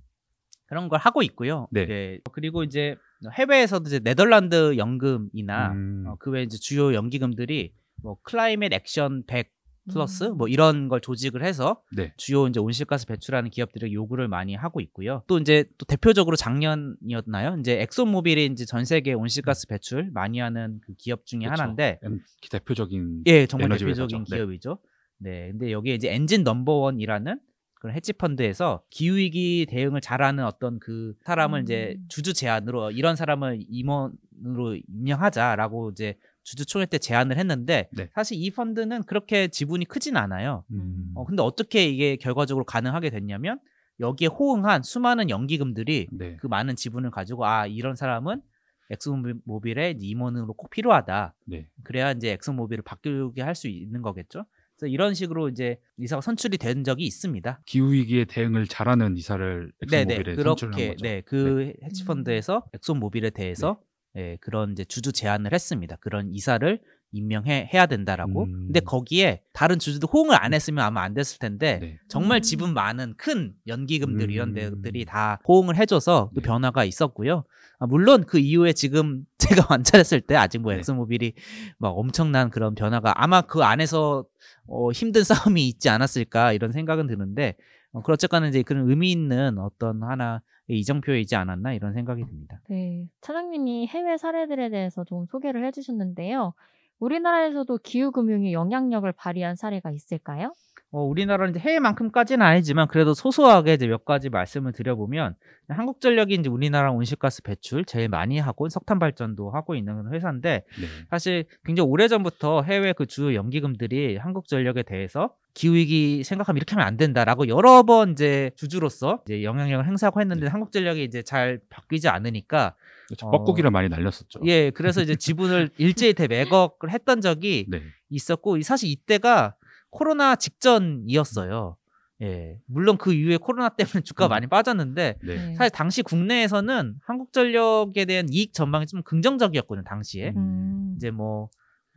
그런 걸 하고 있고요. 네. 그리고 이제 해외에서도 이제 네덜란드 연금이나 음, 어, 그외 이제 주요 연기금들이 뭐 Climate Action 100 플러스 음. 뭐 이런 걸 조직을 해서 네. 주요 이제 온실가스 배출하는 기업들에게 요구를 많이 하고 있고요. 또 이제 또 대표적으로 작년이었나요? 이제 엑손모빌이 이제 전 세계 온실가스 배출 많이 하는 그 기업 중에 그쵸. 하나인데 엔- 대표적인 예, 정말 에너지 대표적인 회사죠. 네. 기업이죠. 네. 근데 여기에 이제 엔진 넘버원이라는 그런 헤지 펀드에서 기후 위기 대응을 잘하는 어떤 그 사람을 음. 이제 주주 제안으로 이런 사람을 임원으로 임명하자라고 이제 주주총회 때 제안을 했는데 네. 사실 이 펀드는 그렇게 지분이 크진 않아요. 음, 어, 근데 어떻게 이게 결과적으로 가능하게 됐냐면 여기에 호응한 수많은 연기금들이 네. 그 많은 지분을 가지고 아 이런 사람은 엑손모빌의 이제 임원으로 꼭 필요하다. 네. 그래야 이제 엑손모빌을 바꾸게 할 수 있는 거겠죠. 그래서 이런 식으로 이제 이사가 선출이 된 적이 있습니다. 기후 위기에 대응을 잘하는 이사를 네네 엑손모빌에 선출한 그렇게 거죠. 네그 헤지펀드에서 엑손모빌에 대해서 예, 그런 이제 주주 제안을 했습니다. 그런 이사를 임명해 해야 된다라고. 음. 근데 거기에 다른 주주도 호응을 안 했으면 아마 안 됐을 텐데 네. 정말 음. 지분 많은 큰 연기금들 이런 음. 데들이 다 호응을 해줘서 그 네. 변화가 있었고요. 아, 물론 그 이후에 지금 제가 완찰했을 때 아직 뭐 네. 엑스모빌이 막 엄청난 그런 변화가 아마 그 안에서 어, 힘든 싸움이 있지 않았을까 이런 생각은 드는데 어, 그렇쨌거나 이제 그런 의미 있는 어떤 하나의 이정표이지 않았나 이런 생각이 듭니다. 네, 차장님이 해외 사례들에 대해서 좀 소개를 해주셨는데요. 우리나라에서도 기후금융이 영향력을 발휘한 사례가 있을까요? 어, 우리나라는 이제 해외만큼까지는 아니지만 그래도 소소하게 이제 몇 가지 말씀을 드려보면 한국전력이 이제 우리나라 온실가스 배출 제일 많이 하고 석탄 발전도 하고 있는 회사인데 네. 사실 굉장히 오래 전부터 해외 그 주요 연기금들이 한국전력에 대해서 기후 위기 생각하면 이렇게 하면 안 된다라고 여러 번 이제 주주로서 이제 영향력을 행사하고 했는데 네. 한국전력이 이제 잘 바뀌지 않으니까 그렇죠. 어, 뻐꾸기를 많이 날렸었죠. 예 그래서 이제 지분을 일제히 대매각을 했던 적이 네. 있었고 이- 사실 이때가 코로나 직전이었어요. 예 물론 그 이후에 코로나 때문에 주가가 음. 많이 빠졌는데 네. 네. 사실 당시 국내에서는 한국전력에 대한 이익 전망이 좀 긍정적이었거든요 당시에 음. 이제 뭐,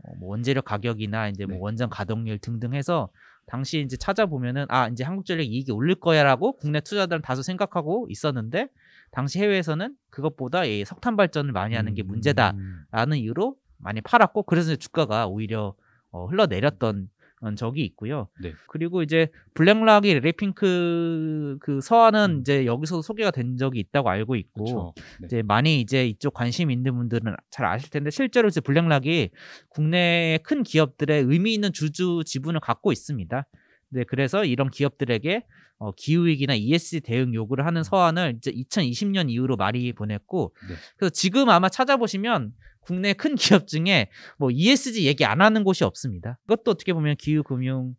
어, 뭐 원재료 가격이나 이제 뭐 네. 원전 가동률 등등 해서 당시 이제 찾아보면은 아 이제 한국전력 이익이 오를 거야라고 국내 투자자들은 다소 생각하고 있었는데 당시 해외에서는 그것보다 이 석탄 발전을 많이 하는 게 음. 문제다라는 이유로 많이 팔았고 그래서 주가가 오히려 어, 흘러내렸던 어, 적이 있고요. 네. 그리고 이제 블랙락이 레핑크 그 서한은 음. 이제 여기서 소개가 된 적이 있다고 알고 있고. 네. 이제 많이 이제 이쪽 관심 있는 분들은 잘 아실 텐데 실제로 이제 블랙락이 국내 큰 기업들의 의미 있는 주주 지분을 갖고 있습니다. 네, 그래서 이런 기업들에게 어, 기후 위기나 ESG 대응 요구를 하는 서한을 이제 2020년 이후로 많이 보냈고 네. 그래서 지금 아마 찾아보시면 국내 큰 기업 중에 뭐 ESG 얘기 안 하는 곳이 없습니다. 그것도 어떻게 보면 기후 금융의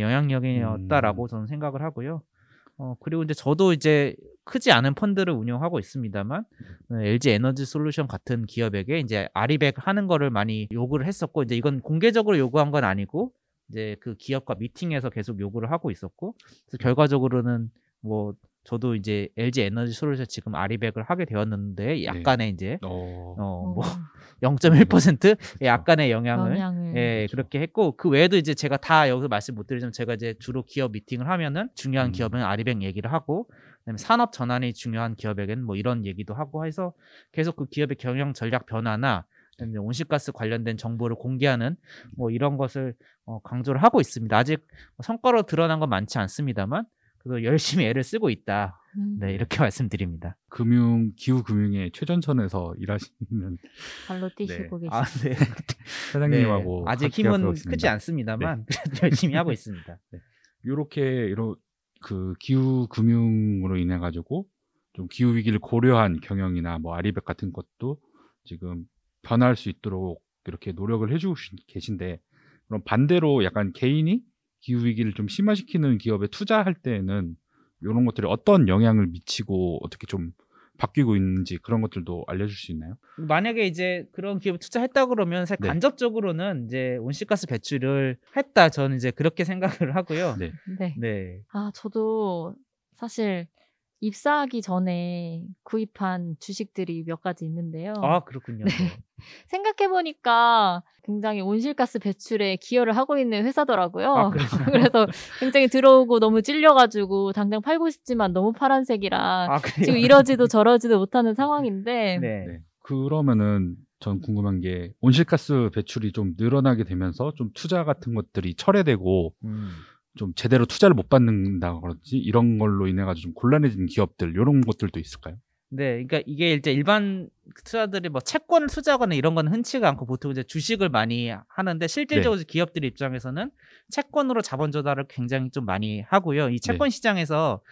영향력이었다라고 저는 생각을 하고요. 어, 그리고 이제 저도 이제 크지 않은 펀드를 운영하고 있습니다만 어, LG 에너지 솔루션 같은 기업에게 이제 아리백 하는 거를 많이 요구를 했었고 이제 이건 공개적으로 요구한 건 아니고 이제 그 기업과 미팅에서 계속 요구를 하고 있었고 결과적으로는 뭐 저도 이제 LG 에너지 솔루션 지금 아리백을 하게 되었는데 약간의 이제 어, 어뭐 어, 0.1% 약간의 영향을 영향을. 예, 그렇죠. 그렇게 했고 그 외에도 이제 제가 다 여기서 말씀 못 드리지만 제가 이제 주로 기업 미팅을 하면은 중요한 음. 기업은 아리백 얘기를 하고 그다음에 산업 전환이 중요한 기업에게는 뭐 이런 얘기도 하고 해서 계속 그 기업의 경영 전략 변화나 온실가스 관련된 정보를 공개하는 뭐 이런 것을 어, 강조를 하고 있습니다. 아직 성과로 드러난 건 많지 않습니다만 그래도 열심히 애를 쓰고 있다. 음, 네, 이렇게 말씀드립니다. 금융 기후 금융의 최전선에서 일하시는 발로 뛰시고 계시죠. 아, 네. 사장님하고 네, 아직 힘은. 크지 않습니다만 그래도 열심히 하고 있습니다. 이렇게 이런 그 기후 금융으로 인해 가지고 좀 기후 위기를 고려한 경영이나 뭐 아리백 같은 것도 지금 변할 수 있도록 이렇게 노력을 해주고 계신데 그럼 반대로 약간 개인이 기후 위기를 좀 심화시키는 기업에 투자할 때에는 이런 것들이 어떤 영향을 미치고 어떻게 좀 바뀌고 있는지 그런 것들도 알려줄 수 있나요? 만약에 이제 그런 기업에 투자했다 그러면 사실 네. 간접적으로는 이제 온실가스 배출을 했다 저는 이제 그렇게 생각을 하고요. 네. 네. 네. 아, 저도 사실 입사하기 전에 구입한 주식들이 몇 가지 있는데요. 아 그렇군요. 네. 생각해보니까 굉장히 온실가스 배출에 기여를 하고 있는 회사더라고요. 아? 그래서 굉장히 들어오고 너무 찔려가지고 당장 팔고 싶지만 너무 파란색이라 아. 지금 이러지도 저러지도 못하는 상황인데 네. 네. 그러면은 전 궁금한 게 온실가스 배출이 좀 늘어나게 되면서 좀 투자 같은 것들이 철회되고 음. 좀 제대로 투자를 못 받는다 그런지 이런 걸로 인해 가지고 좀 곤란해진 기업들 이런 것들도 있을까요? 네, 그러니까 이게 이제 일반 투자들이 뭐 채권을 투자하거나 이런 건 흔치가 않고 보통 이제 주식을 많이 하는데 실질적으로 기업들 입장에서는 채권으로 자본 조달을 굉장히 좀 많이 하고요. 이 채권 시장에서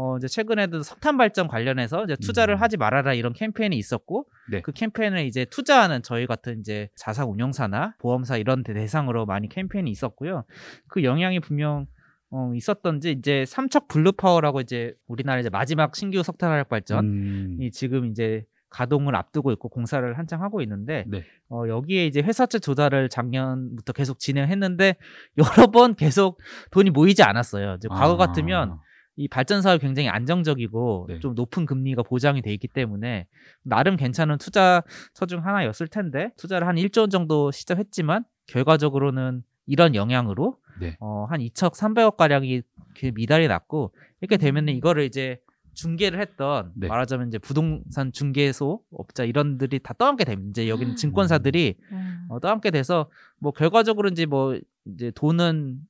어 이제 최근에도 석탄 발전 관련해서 이제 투자를 음. 하지 말아라 이런 캠페인이 있었고 네. 그 캠페인을 이제 투자하는 저희 같은 이제 자산 운용사나 보험사 이런 데 대상으로 많이 캠페인이 있었고요. 그 영향이 분명 어, 있었던지 이제 삼척 블루파워라고 이제 우리나라 이제 마지막 신규 석탄 화력 발전 음, 이 지금 이제 가동을 앞두고 있고 공사를 한창 하고 있는데 네. 어, 여기에 이제 회사채 조달을 작년부터 계속 진행했는데 여러 번 계속 돈이 모이지 않았어요. 이제 과거 아, 같으면 이 발전 사업이 굉장히 안정적이고 네. 좀 높은 금리가 보장이 돼 있기 때문에 나름 괜찮은 투자처 중 하나였을 텐데 투자를 한 1조 원 정도 시작했지만 결과적으로는 이런 영향으로 네. 어, 한 2,300억 가량이 그 미달이 났고 이렇게 되면은 음. 이거를 이제 중개를 했던 네. 말하자면 이제 부동산 중개소 업자 이런들이 다 떠안게 됩니다. 이제 여기는 증권사들이 음, 어, 떠안게 돼서 뭐 결과적으로 이제 뭐 이제 돈은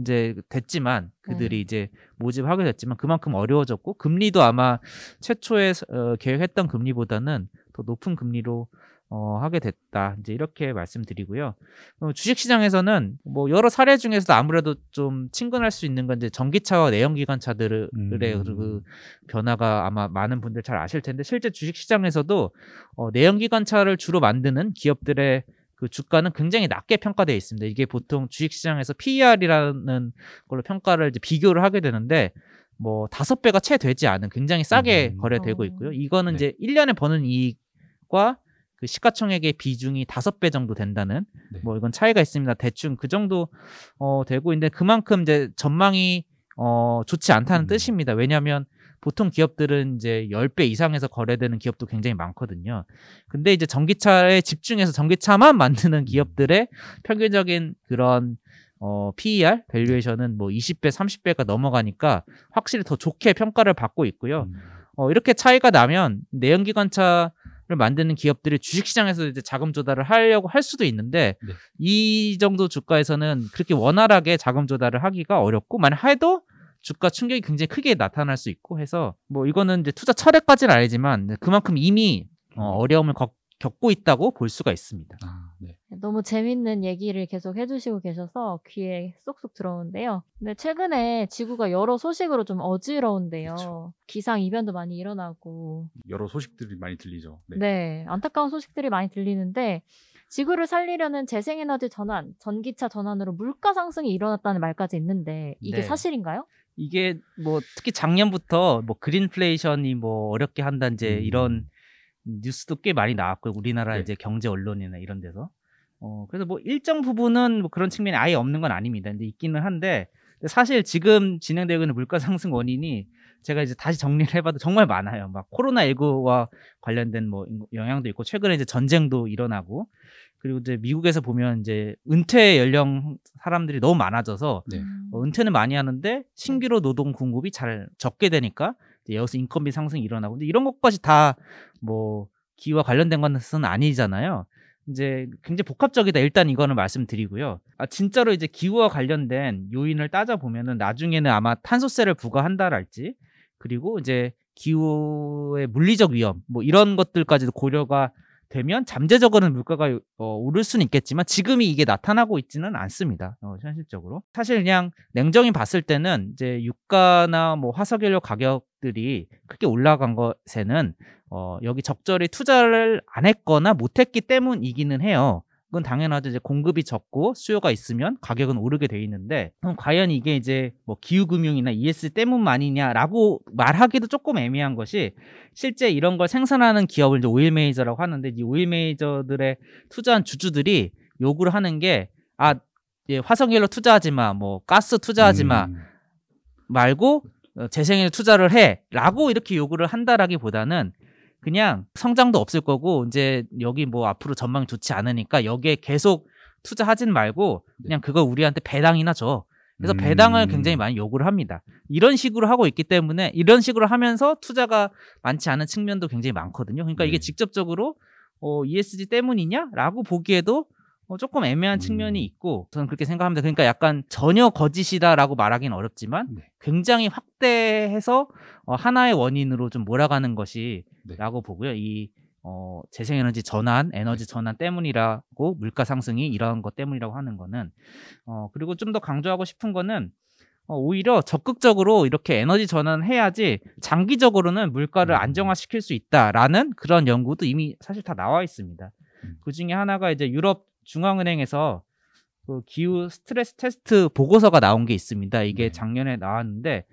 이제 됐지만 그들이 네. 이제 모집하게 됐지만 그만큼 어려워졌고 금리도 아마 최초에 어, 계획했던 금리보다는 더 높은 금리로 어, 하게 됐다. 이제 이렇게 말씀드리고요. 어, 주식시장에서는 뭐 여러 사례 중에서도 아무래도 좀 친근할 수 있는 건 이제 전기차와 내연기관차들의 음. 그 변화가 아마 많은 분들 잘 아실 텐데 실제 주식시장에서도 어, 내연기관차를 주로 만드는 기업들의 그 주가는 굉장히 낮게 평가되어 있습니다. 이게 보통 주식시장에서 PER이라는 걸로 평가를 이제 비교를 하게 되는데 뭐 다섯 배가 채 되지 않은 굉장히 싸게 음. 거래되고 어. 있고요. 이거는 네. 이제 1년에 버는 이익과 그 시가총액의 비중이 다섯 배 정도 된다는 네. 뭐 이건 차이가 있습니다. 대충 그 정도 어 되고 있는데 그만큼 이제 전망이 어 좋지 않다는 음. 뜻입니다. 왜냐하면 보통 기업들은 이제 10배 이상에서 거래되는 기업도 굉장히 많거든요. 근데 이제 전기차에 집중해서 전기차만 만드는 기업들의 평균적인 그런 어, PER 밸류에이션은 뭐 20배, 30배가 넘어가니까 확실히 더 좋게 평가를 받고 있고요. 음. 어, 이렇게 차이가 나면 내연기관차 를 만드는 기업들이 주식시장에서 이제 자금 조달을 하려고 할 수도 있는데 네. 이 정도 주가에서는 그렇게 원활하게 자금 조달을 하기가 어렵고 만약 해도 주가 충격이 굉장히 크게 나타날 수 있고 해서 뭐 이거는 이제 투자 철회까지는 아니지만 그만큼 이미 어, 어려움을 겪- 겪고 있다고 볼 수가 있습니다. 아, 네. 너무 재밌는 얘기를 계속 해주시고 계셔서 귀에 쏙쏙 들어오는데요. 근데 최근에 지구가 여러 소식으로 좀 어지러운데요. 그쵸. 기상 이변도 많이 일어나고, 여러 소식들이 많이 들리죠. 네. 네. 안타까운 소식들이 많이 들리는데 지구를 살리려는 재생에너지 전환, 전기차 전환으로 물가 상승이 일어났다는 말까지 있는데 이게 네. 사실인가요? 이게 뭐 특히 작년부터 뭐 그린플레이션이 뭐 어렵게 한다 이제 음. 이런 뉴스도 꽤 많이 나왔고요. 우리나라 네. 이제 경제 언론이나 이런 데서. 어 그래서 뭐 일정 부분은 뭐 그런 측면이 아예 없는 건 아닙니다. 근데 있기는 한데 사실 지금 진행되고 있는 물가 상승 원인이 제가 이제 다시 정리를 해봐도 정말 많아요. 막 코로나 19와 관련된 뭐 영향도 있고 최근에 이제 전쟁도 일어나고 그리고 이제 미국에서 보면 이제 은퇴 연령 사람들이 너무 많아져서 네. 음. 어, 은퇴는 많이 하는데 신규로 노동 공급이 잘 적게 되니까 이제 여기서 인건비 상승이 일어나고 근데 이런 것까지 다 뭐 기후와 관련된 것은 아니잖아요. 이제 굉장히 복합적이다. 일단 이거는 말씀드리고요. 아 진짜로 이제 기후와 관련된 요인을 따져 보면은 나중에는 아마 탄소세를 부과한다랄지 그리고 이제 기후의 물리적 위험 뭐 이런 것들까지도 고려가 되면 잠재적으로는 물가가 어, 오를 수는 있겠지만 지금이 이게 나타나고 있지는 않습니다. 어, 현실적으로 사실 그냥 냉정히 봤을 때는 이제 유가나 뭐 화석연료 가격들이 크게 올라간 것에는 어, 여기 적절히 투자를 안 했거나 못했기 때문이기는 해요. 그건 당연하죠. 이제 공급이 적고 수요가 있으면 가격은 오르게 돼 있는데 그럼 과연 이게 이제 뭐 기후금융이나 ES 때문만이냐라고 말하기도 조금 애매한 것이 실제 이런 걸 생산하는 기업을 이제 오일 메이저라고 하는데 이 오일 메이저들의 투자한 주주들이 요구를 하는 게아 예, 화석연료 투자하지 마, 뭐 가스 투자하지 마 음. 말고 어, 재생에너지 투자를 해라고 이렇게 요구를 한다라기보다는 그냥 성장도 없을 거고 이제 여기 뭐 앞으로 전망이 좋지 않으니까 여기에 계속 투자하진 말고 그냥 그거 우리한테 배당이나 줘. 그래서 음. 배당을 굉장히 많이 요구를 합니다. 이런 식으로 하고 있기 때문에 이런 식으로 하면서 투자가 많지 않은 측면도 굉장히 많거든요. 그러니까 이게 네. 직접적으로 어, ESG 때문이냐라고 보기에도 어, 조금 애매한 음. 측면이 있고 저는 그렇게 생각합니다. 그러니까 약간 전혀 거짓이다라고 말하기는 어렵지만 네. 굉장히 확대해서 어, 하나의 원인으로 좀 몰아가는 것이라고 네. 보고요. 이 어, 재생에너지 전환, 에너지 전환 때문이라고 물가 상승이 이러한 것 때문이라고 하는 거는 어, 그리고 좀 더 강조하고 싶은 거는 어, 오히려 적극적으로 이렇게 에너지 전환을 해야지 장기적으로는 물가를 음. 안정화시킬 수 있다라는 그런 연구도 이미 사실 다 나와 있습니다. 음. 그 중에 하나가 이제 유럽 중앙은행에서 그 기후 스트레스 테스트 보고서가 나온 게 있습니다. 이게 네. 작년에 나왔는데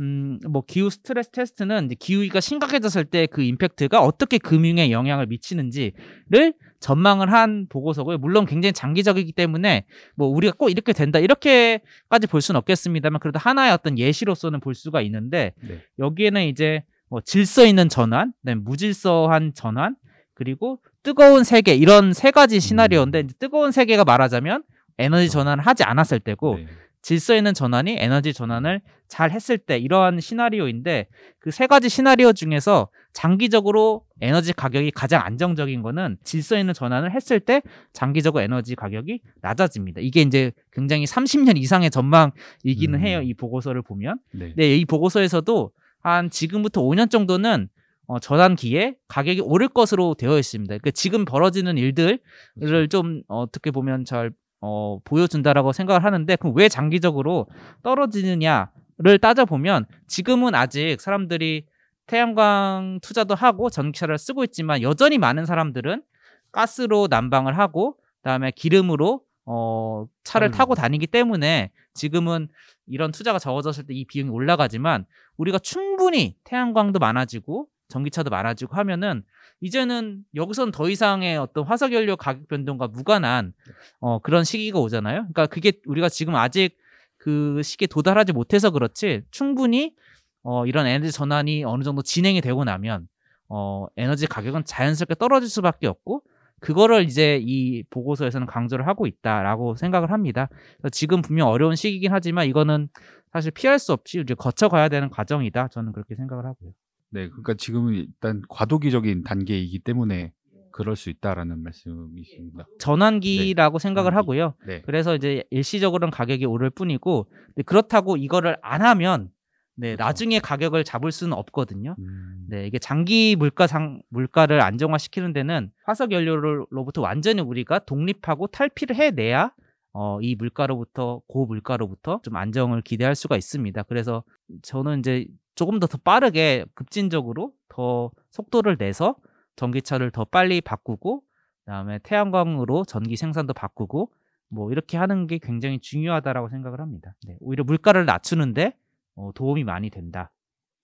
음, 뭐 기후 스트레스 테스트는 기후위가 심각해졌을 때 그 임팩트가 어떻게 금융에 영향을 미치는지를 전망을 한 보고서고요. 물론 굉장히 장기적이기 때문에 뭐 우리가 꼭 이렇게 된다 이렇게까지 볼 수는 없겠습니다만 그래도 하나의 어떤 예시로서는 볼 수가 있는데 네. 여기에는 이제 뭐 질서 있는 전환, 무질서한 전환, 그리고 뜨거운 세계 이런 세 가지 시나리오인데 이제 뜨거운 세계가 말하자면 에너지 전환을 하지 않았을 때고 네. 질서 있는 전환이 에너지 전환을 잘 했을 때 이러한 시나리오인데 그 세 가지 시나리오 중에서 장기적으로 에너지 가격이 가장 안정적인 거는 질서 있는 전환을 했을 때 장기적으로 에너지 가격이 낮아집니다. 이게 이제 굉장히 30년 이상의 전망이기는 음. 해요. 이 보고서를 보면. 네. 네, 이 보고서에서도 한 지금부터 5년 정도는 어, 전환기에 가격이 오를 것으로 되어 있습니다. 그러니까 지금 벌어지는 일들을 그렇죠. 좀 어, 어떻게 보면 잘 어, 보여준다라고 생각을 하는데 그럼 왜 장기적으로 떨어지느냐를 따져보면 지금은 아직 사람들이 태양광 투자도 하고 전기차를 쓰고 있지만 여전히 많은 사람들은 가스로 난방을 하고 그다음에 기름으로 어, 차를 차를 타고 다니기 때문에 지금은 이런 투자가 적어졌을 때 이 비용이 올라가지만 우리가 충분히 태양광도 많아지고 전기차도 많아지고 하면은 이제는 여기선 더 이상의 어떤 화석연료 가격 변동과 무관한 어, 그런 시기가 오잖아요. 그러니까 그게 우리가 지금 아직 그 시기에 도달하지 못해서 그렇지 충분히 어, 이런 에너지 전환이 어느 정도 진행이 되고 나면 어, 에너지 가격은 자연스럽게 떨어질 수밖에 없고 그거를 이제 이 보고서에서는 강조를 하고 있다라고 생각을 합니다. 지금 분명 어려운 시기긴 하지만 이거는 사실 피할 수 없이 이제 거쳐가야 되는 과정이다. 저는 그렇게 생각을 하고요. 네, 그러니까 지금은 일단 과도기적인 단계이기 때문에 그럴 수 있다라는 말씀이십니다. 전환기라고 생각을 전환기. 하고요. 네. 그래서 이제 일시적으로는 가격이 오를 뿐이고 그렇다고 이거를 안 하면 네, 그렇죠. 나중에 가격을 잡을 수는 없거든요. 음, 네, 이게 장기 물가상 물가를 안정화시키는 데는 화석 연료로부터 완전히 우리가 독립하고 탈피를 해내야 어, 이 물가로부터 고 물가로부터 좀 안정을 기대할 수가 있습니다. 그래서 저는 이제 조금 더 더 빠르게 급진적으로 더 속도를 내서 전기차를 더 빨리 바꾸고 그다음에 태양광으로 전기 생산도 바꾸고 뭐 이렇게 하는 게 굉장히 중요하다라고 생각을 합니다. 네, 오히려 물가를 낮추는데 어, 도움이 많이 된다.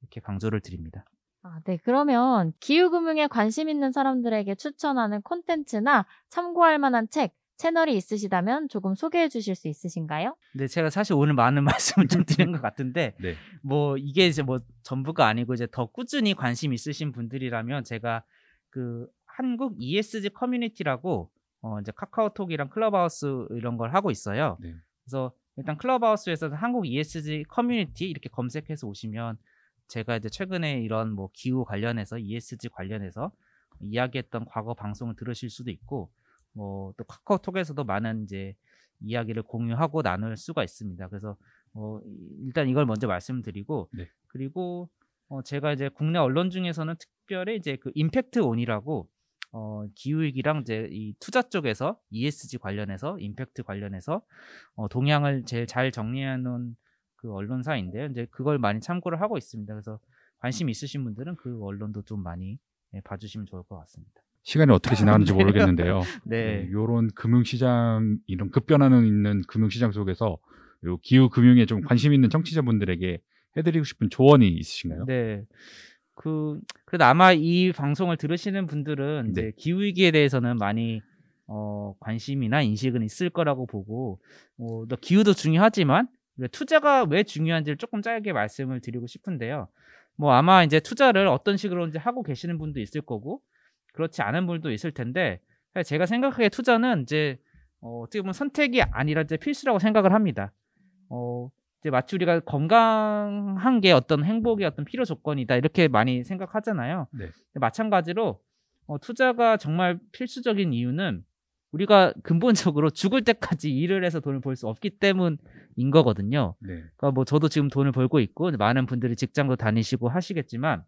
이렇게 강조를 드립니다. 아, 네. 그러면 기후금융에 관심 있는 사람들에게 추천하는 콘텐츠나 참고할 만한 책, 채널이 있으시다면 조금 소개해 주실 수 있으신가요? 근데 제가 사실 오늘 많은 말씀을 좀 드린 것 같은데 네. 뭐 이게 이제 뭐 전부가 아니고 이제 더 꾸준히 관심 있으신 분들이라면 제가 그 한국 ESG 커뮤니티라고 어 이제 카카오톡이랑 클럽하우스 이런 걸 하고 있어요. 네. 그래서 일단 클럽하우스에서는 한국 ESG 커뮤니티 이렇게 검색해서 오시면 제가 이제 최근에 이런 뭐 기후 관련해서 ESG 관련해서 이야기했던 과거 방송을 들으실 수도 있고 뭐 또 카카오톡에서도 많은 이제 이야기를 공유하고 나눌 수가 있습니다. 그래서 어, 일단 이걸 먼저 말씀드리고 네. 그리고 어, 제가 이제 국내 언론 중에서는 특별히 이제 그 임팩트 온이라고 어, 기후위기랑 이제 이 투자 쪽에서 ESG 관련해서 임팩트 관련해서 어, 동향을 제일 잘 정리해 놓은 그 언론사인데요. 이제 그걸 많이 참고를 하고 있습니다. 그래서 관심 있으신 분들은 그 언론도 좀 많이 예, 봐주시면 좋을 것 같습니다. 시간이 어떻게 지나가는지 모르겠는데요. 네. 이런 금융시장 이런 급변하는 있는 금융시장 속에서 요 기후 금융에 좀 관심 있는 청취자분들에게 해드리고 싶은 조언이 있으신가요? 네. 그 그래도 아마 이 방송을 들으시는 분들은 이제 네. 기후 위기에 대해서는 많이 어, 관심이나 인식은 있을 거라고 보고 어, 또 기후도 중요하지만 왜 투자가 왜 중요한지를 조금 짧게 말씀을 드리고 싶은데요. 뭐 아마 이제 투자를 어떤 식으로 이제 하고 계시는 분도 있을 거고 그렇지 않은 분도 있을 텐데 제가 생각하기에 투자는 이제 어, 어떻게 보면 선택이 아니라 이제 필수라고 생각을 합니다. 어, 이제 마치 우리가 건강한 게 어떤 행복의 어떤 필요 조건이다 이렇게 많이 생각하잖아요. 네. 마찬가지로 어, 투자가 정말 필수적인 이유는 우리가 근본적으로 죽을 때까지 일을 해서 돈을 벌 수 없기 때문인 거거든요. 네. 그러니까 뭐 저도 지금 돈을 벌고 있고 많은 분들이 직장도 다니시고 하시겠지만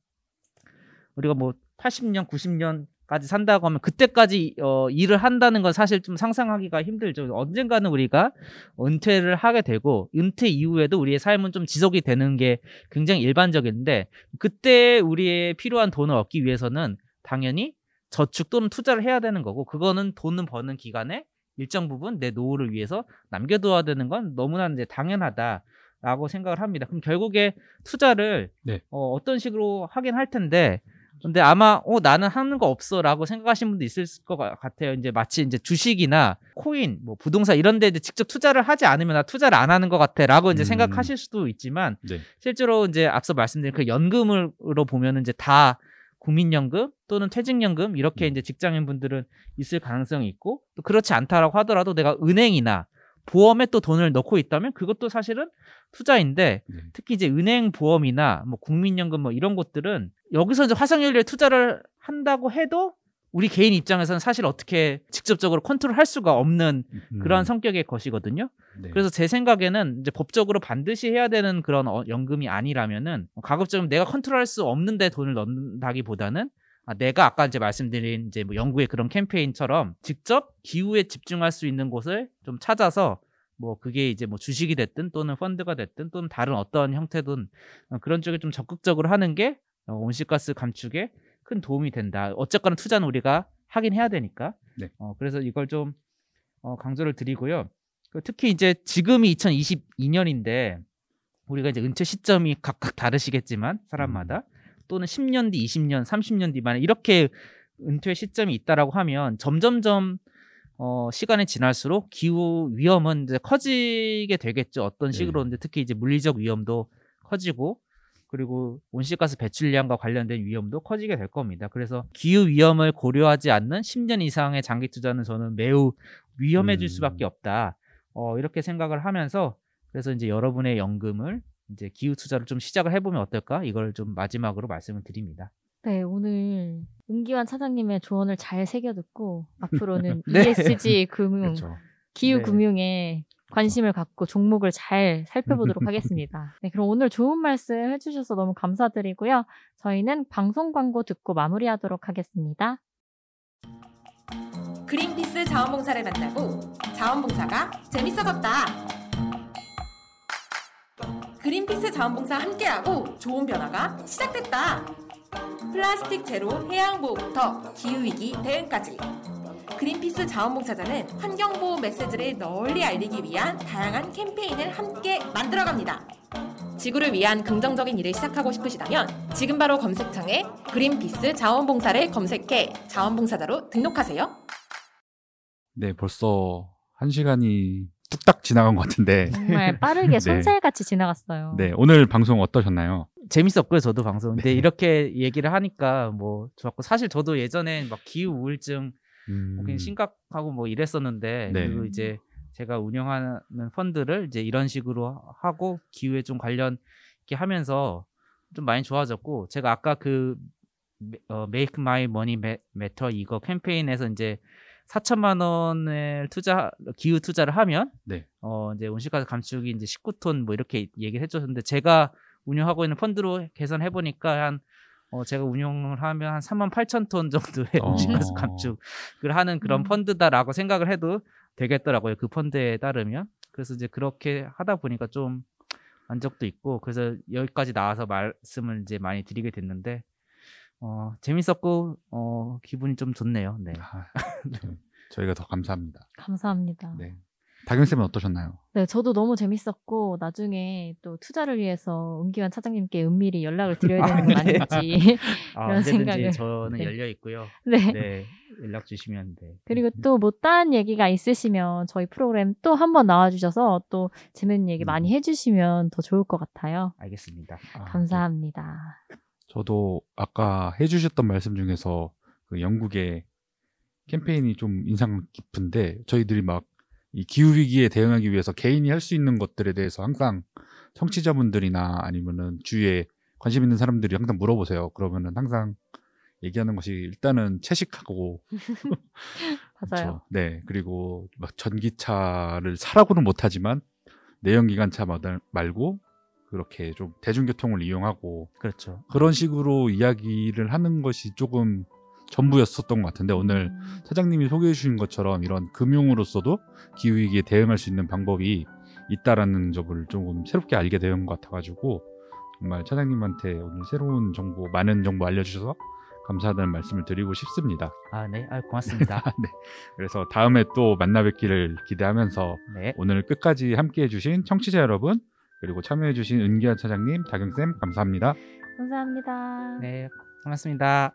우리가 뭐 80년, 90년 까지 산다고 하면 그때까지 어, 일을 한다는 건 사실 좀 상상하기가 힘들죠. 언젠가는 우리가 은퇴를 하게 되고 은퇴 이후에도 우리의 삶은 좀 지속이 되는 게 굉장히 일반적인데 그때 우리의 필요한 돈을 얻기 위해서는 당연히 저축 또는 투자를 해야 되는 거고 그거는 돈을 버는 기간에 일정 부분 내 노후를 위해서 남겨둬야 되는 건 너무나 이제 당연하다 라고 생각을 합니다. 그럼 결국에 투자를 네. 어, 어떤 식으로 하긴 할 텐데 근데 아마 어 나는 하는 거 없어라고 생각하시는 분도 있을 것 같- 같아요. 이제 마치 이제 주식이나 코인, 뭐 부동산 이런 데 이제 직접 투자를 하지 않으면 나 투자를 안 하는 것 같아라고 이제 음. 생각하실 수도 있지만 네. 실제로 이제 앞서 말씀드린 그 연금으로 보면은 이제 다 국민연금 또는 퇴직연금 이렇게 음. 이제 직장인 분들은 있을 가능성이 있고 또 그렇지 않다라고 하더라도 내가 은행이나 보험에 또 돈을 넣고 있다면 그것도 사실은 투자인데 네. 특히 이제 은행 보험이나 뭐 국민연금 뭐 이런 것들은 여기서 이제 화석연료에 투자를 한다고 해도 우리 개인 입장에서는 사실 어떻게 직접적으로 컨트롤할 수가 없는 그러한 음, 성격의 것이거든요. 네. 그래서 제 생각에는 이제 법적으로 반드시 해야 되는 그런 어- 연금이 아니라면은 가급적이면 내가 컨트롤할 수 없는데 돈을 넣는다기보다는 아, 내가 아까 이제 말씀드린 이제 뭐 연구의 그런 캠페인처럼 직접 기후에 집중할 수 있는 곳을 좀 찾아서 뭐 그게 이제 뭐 주식이 됐든 또는 펀드가 됐든 또는 다른 어떤 형태든 어, 그런 쪽에 좀 적극적으로 하는 게 어, 온실가스 감축에 큰 도움이 된다. 어쨌거나 투자는 우리가 하긴 해야 되니까. 네. 어, 그래서 이걸 좀 어, 강조를 드리고요. 그 특히 이제 지금이 2022년인데 우리가 이제 은퇴 시점이 각각 다르시겠지만 사람마다 또는 10년 뒤, 20년, 30년 뒤 만에 이렇게 은퇴 시점이 있다라고 하면 점점점 어, 시간이 지날수록 기후 위험은 이제 커지게 되겠죠. 어떤 네. 식으로 근데 특히 이제 물리적 위험도 커지고 그리고 온실가스 배출량과 관련된 위험도 커지게 될 겁니다. 그래서 기후 위험을 고려하지 않는 10년 이상의 장기 투자는 저는 매우 위험해질 음. 수밖에 없다. 어, 이렇게 생각을 하면서 그래서 이제 여러분의 연금을 이제 기후 투자를 좀 시작을 해보면 어떨까? 이걸 좀 마지막으로 말씀을 드립니다. 네, 오늘 은기환 차장님의 조언을 잘 새겨 듣고 앞으로는 네. ESG 금융, 그렇죠. 기후 네. 금융에 관심을 갖고 종목을 잘 살펴보도록 하겠습니다. 네, 그럼 오늘 좋은 말씀 해주셔서 너무 감사드리고요. 저희는 방송 광고 듣고 마무리하도록 하겠습니다. 그린피스 자원봉사를 만나고 자원봉사가 재밌어졌다. 그린피스 자원봉사 함께하고 좋은 변화가 시작됐다. 플라스틱 제로 해양 보호부터 기후 위기 대응까지. 그린피스 자원봉사자는 환경보호 메시지를 널리 알리기 위한 다양한 캠페인을 함께 만들어갑니다. 지구를 위한 긍정적인 일을 시작하고 싶으시다면 지금 바로 검색창에 그린피스 자원봉사를 검색해 자원봉사자로 등록하세요. 네, 벌써 한 시간이 뚝딱 지나간 것 같은데. 정말 빠르게 네. 손살같이 지나갔어요. 네, 오늘 방송 어떠셨나요? 재밌었고요, 저도 방송. 근데 네. 이렇게 얘기를 하니까 뭐 좋았고 사실 저도 예전에 막 기후 우울증 음, 뭐 심각하고 뭐 이랬었는데 네. 그리고 이제 제가 운영하는 펀드를 이제 이런 식으로 하고 기후에 좀 관련 있게 하면서 좀 많이 좋아졌고 제가 아까 그 어, Make My Money Ma- Matter 이거 캠페인에서 이제 4천만 원을 투자 기후 투자를 하면 네. 어 이제 온실가스 감축이 이제 19톤 뭐 이렇게 얘기를 해줬는데 제가 운영하고 있는 펀드로 계산해 보니까 한 어, 제가 운영을 하면 한 3만 8천 톤 정도의 어. 온실가스 감축을 하는 그런 음. 펀드다라고 생각을 해도 되겠더라고요. 그 펀드에 따르면. 그래서 이제 그렇게 하다 보니까 좀 만족도 있고 그래서 여기까지 나와서 말씀을 이제 많이 드리게 됐는데 어, 재밌었고 어, 기분이 좀 좋네요. 네. 아, 저- 저희가 더 감사합니다. 감사합니다. 네. 네. 다경 쌤은 어떠셨나요? 저도 너무 재밌었고 나중에 또 투자를 위해서 은기환 차장님께 은밀히 연락을 드려야 되는 건 네. 아닐지. 아, 이런 생각을. 저는 네. 열려 있고요. 네. 네. 연락 주시면 돼. 그리고 또 못다한 얘기가 있으시면 저희 프로그램 또 한번 나와주셔서 또 재밌는 얘기 음. 많이 해주시면 더 좋을 것 같아요. 알겠습니다. 아, 감사합니다. 네. 저도 아까 해주셨던 말씀 중에서 그 영국의 캠페인이 좀 인상 깊은데 저희들이 막 이 기후 위기에 대응하기 위해서 개인이 할 수 있는 것들에 대해서 항상 청취자분들이나 아니면은 주위에 관심 있는 사람들이 항상 물어보세요. 그러면은 항상 얘기하는 것이 일단은 채식하고 맞아요. 그쵸. 네. 그리고 막 전기차를 사라고는 못하지만 내연기관차 말고 그렇게 좀 대중교통을 이용하고 그렇죠. 그런 식으로 이야기를 하는 것이 조금 전부였었던 것 같은데 오늘 음, 사장님이 소개해 주신 것처럼 이런 금융으로서도 기후위기에 대응할 수 있는 방법이 있다라는 점을 조금 새롭게 알게 된 것 같아가지고 정말 차장님한테 오늘 새로운 정보, 많은 정보 알려주셔서 감사하다는 말씀을 드리고 싶습니다. 아, 네. 아, 고맙습니다. 네. 그래서 다음에 또 만나 뵙기를 기대하면서 네. 오늘 끝까지 함께 해주신 청취자 여러분 그리고 참여해주신 은기한 차장님, 다경쌤 감사합니다. 감사합니다. 네. 고맙습니다.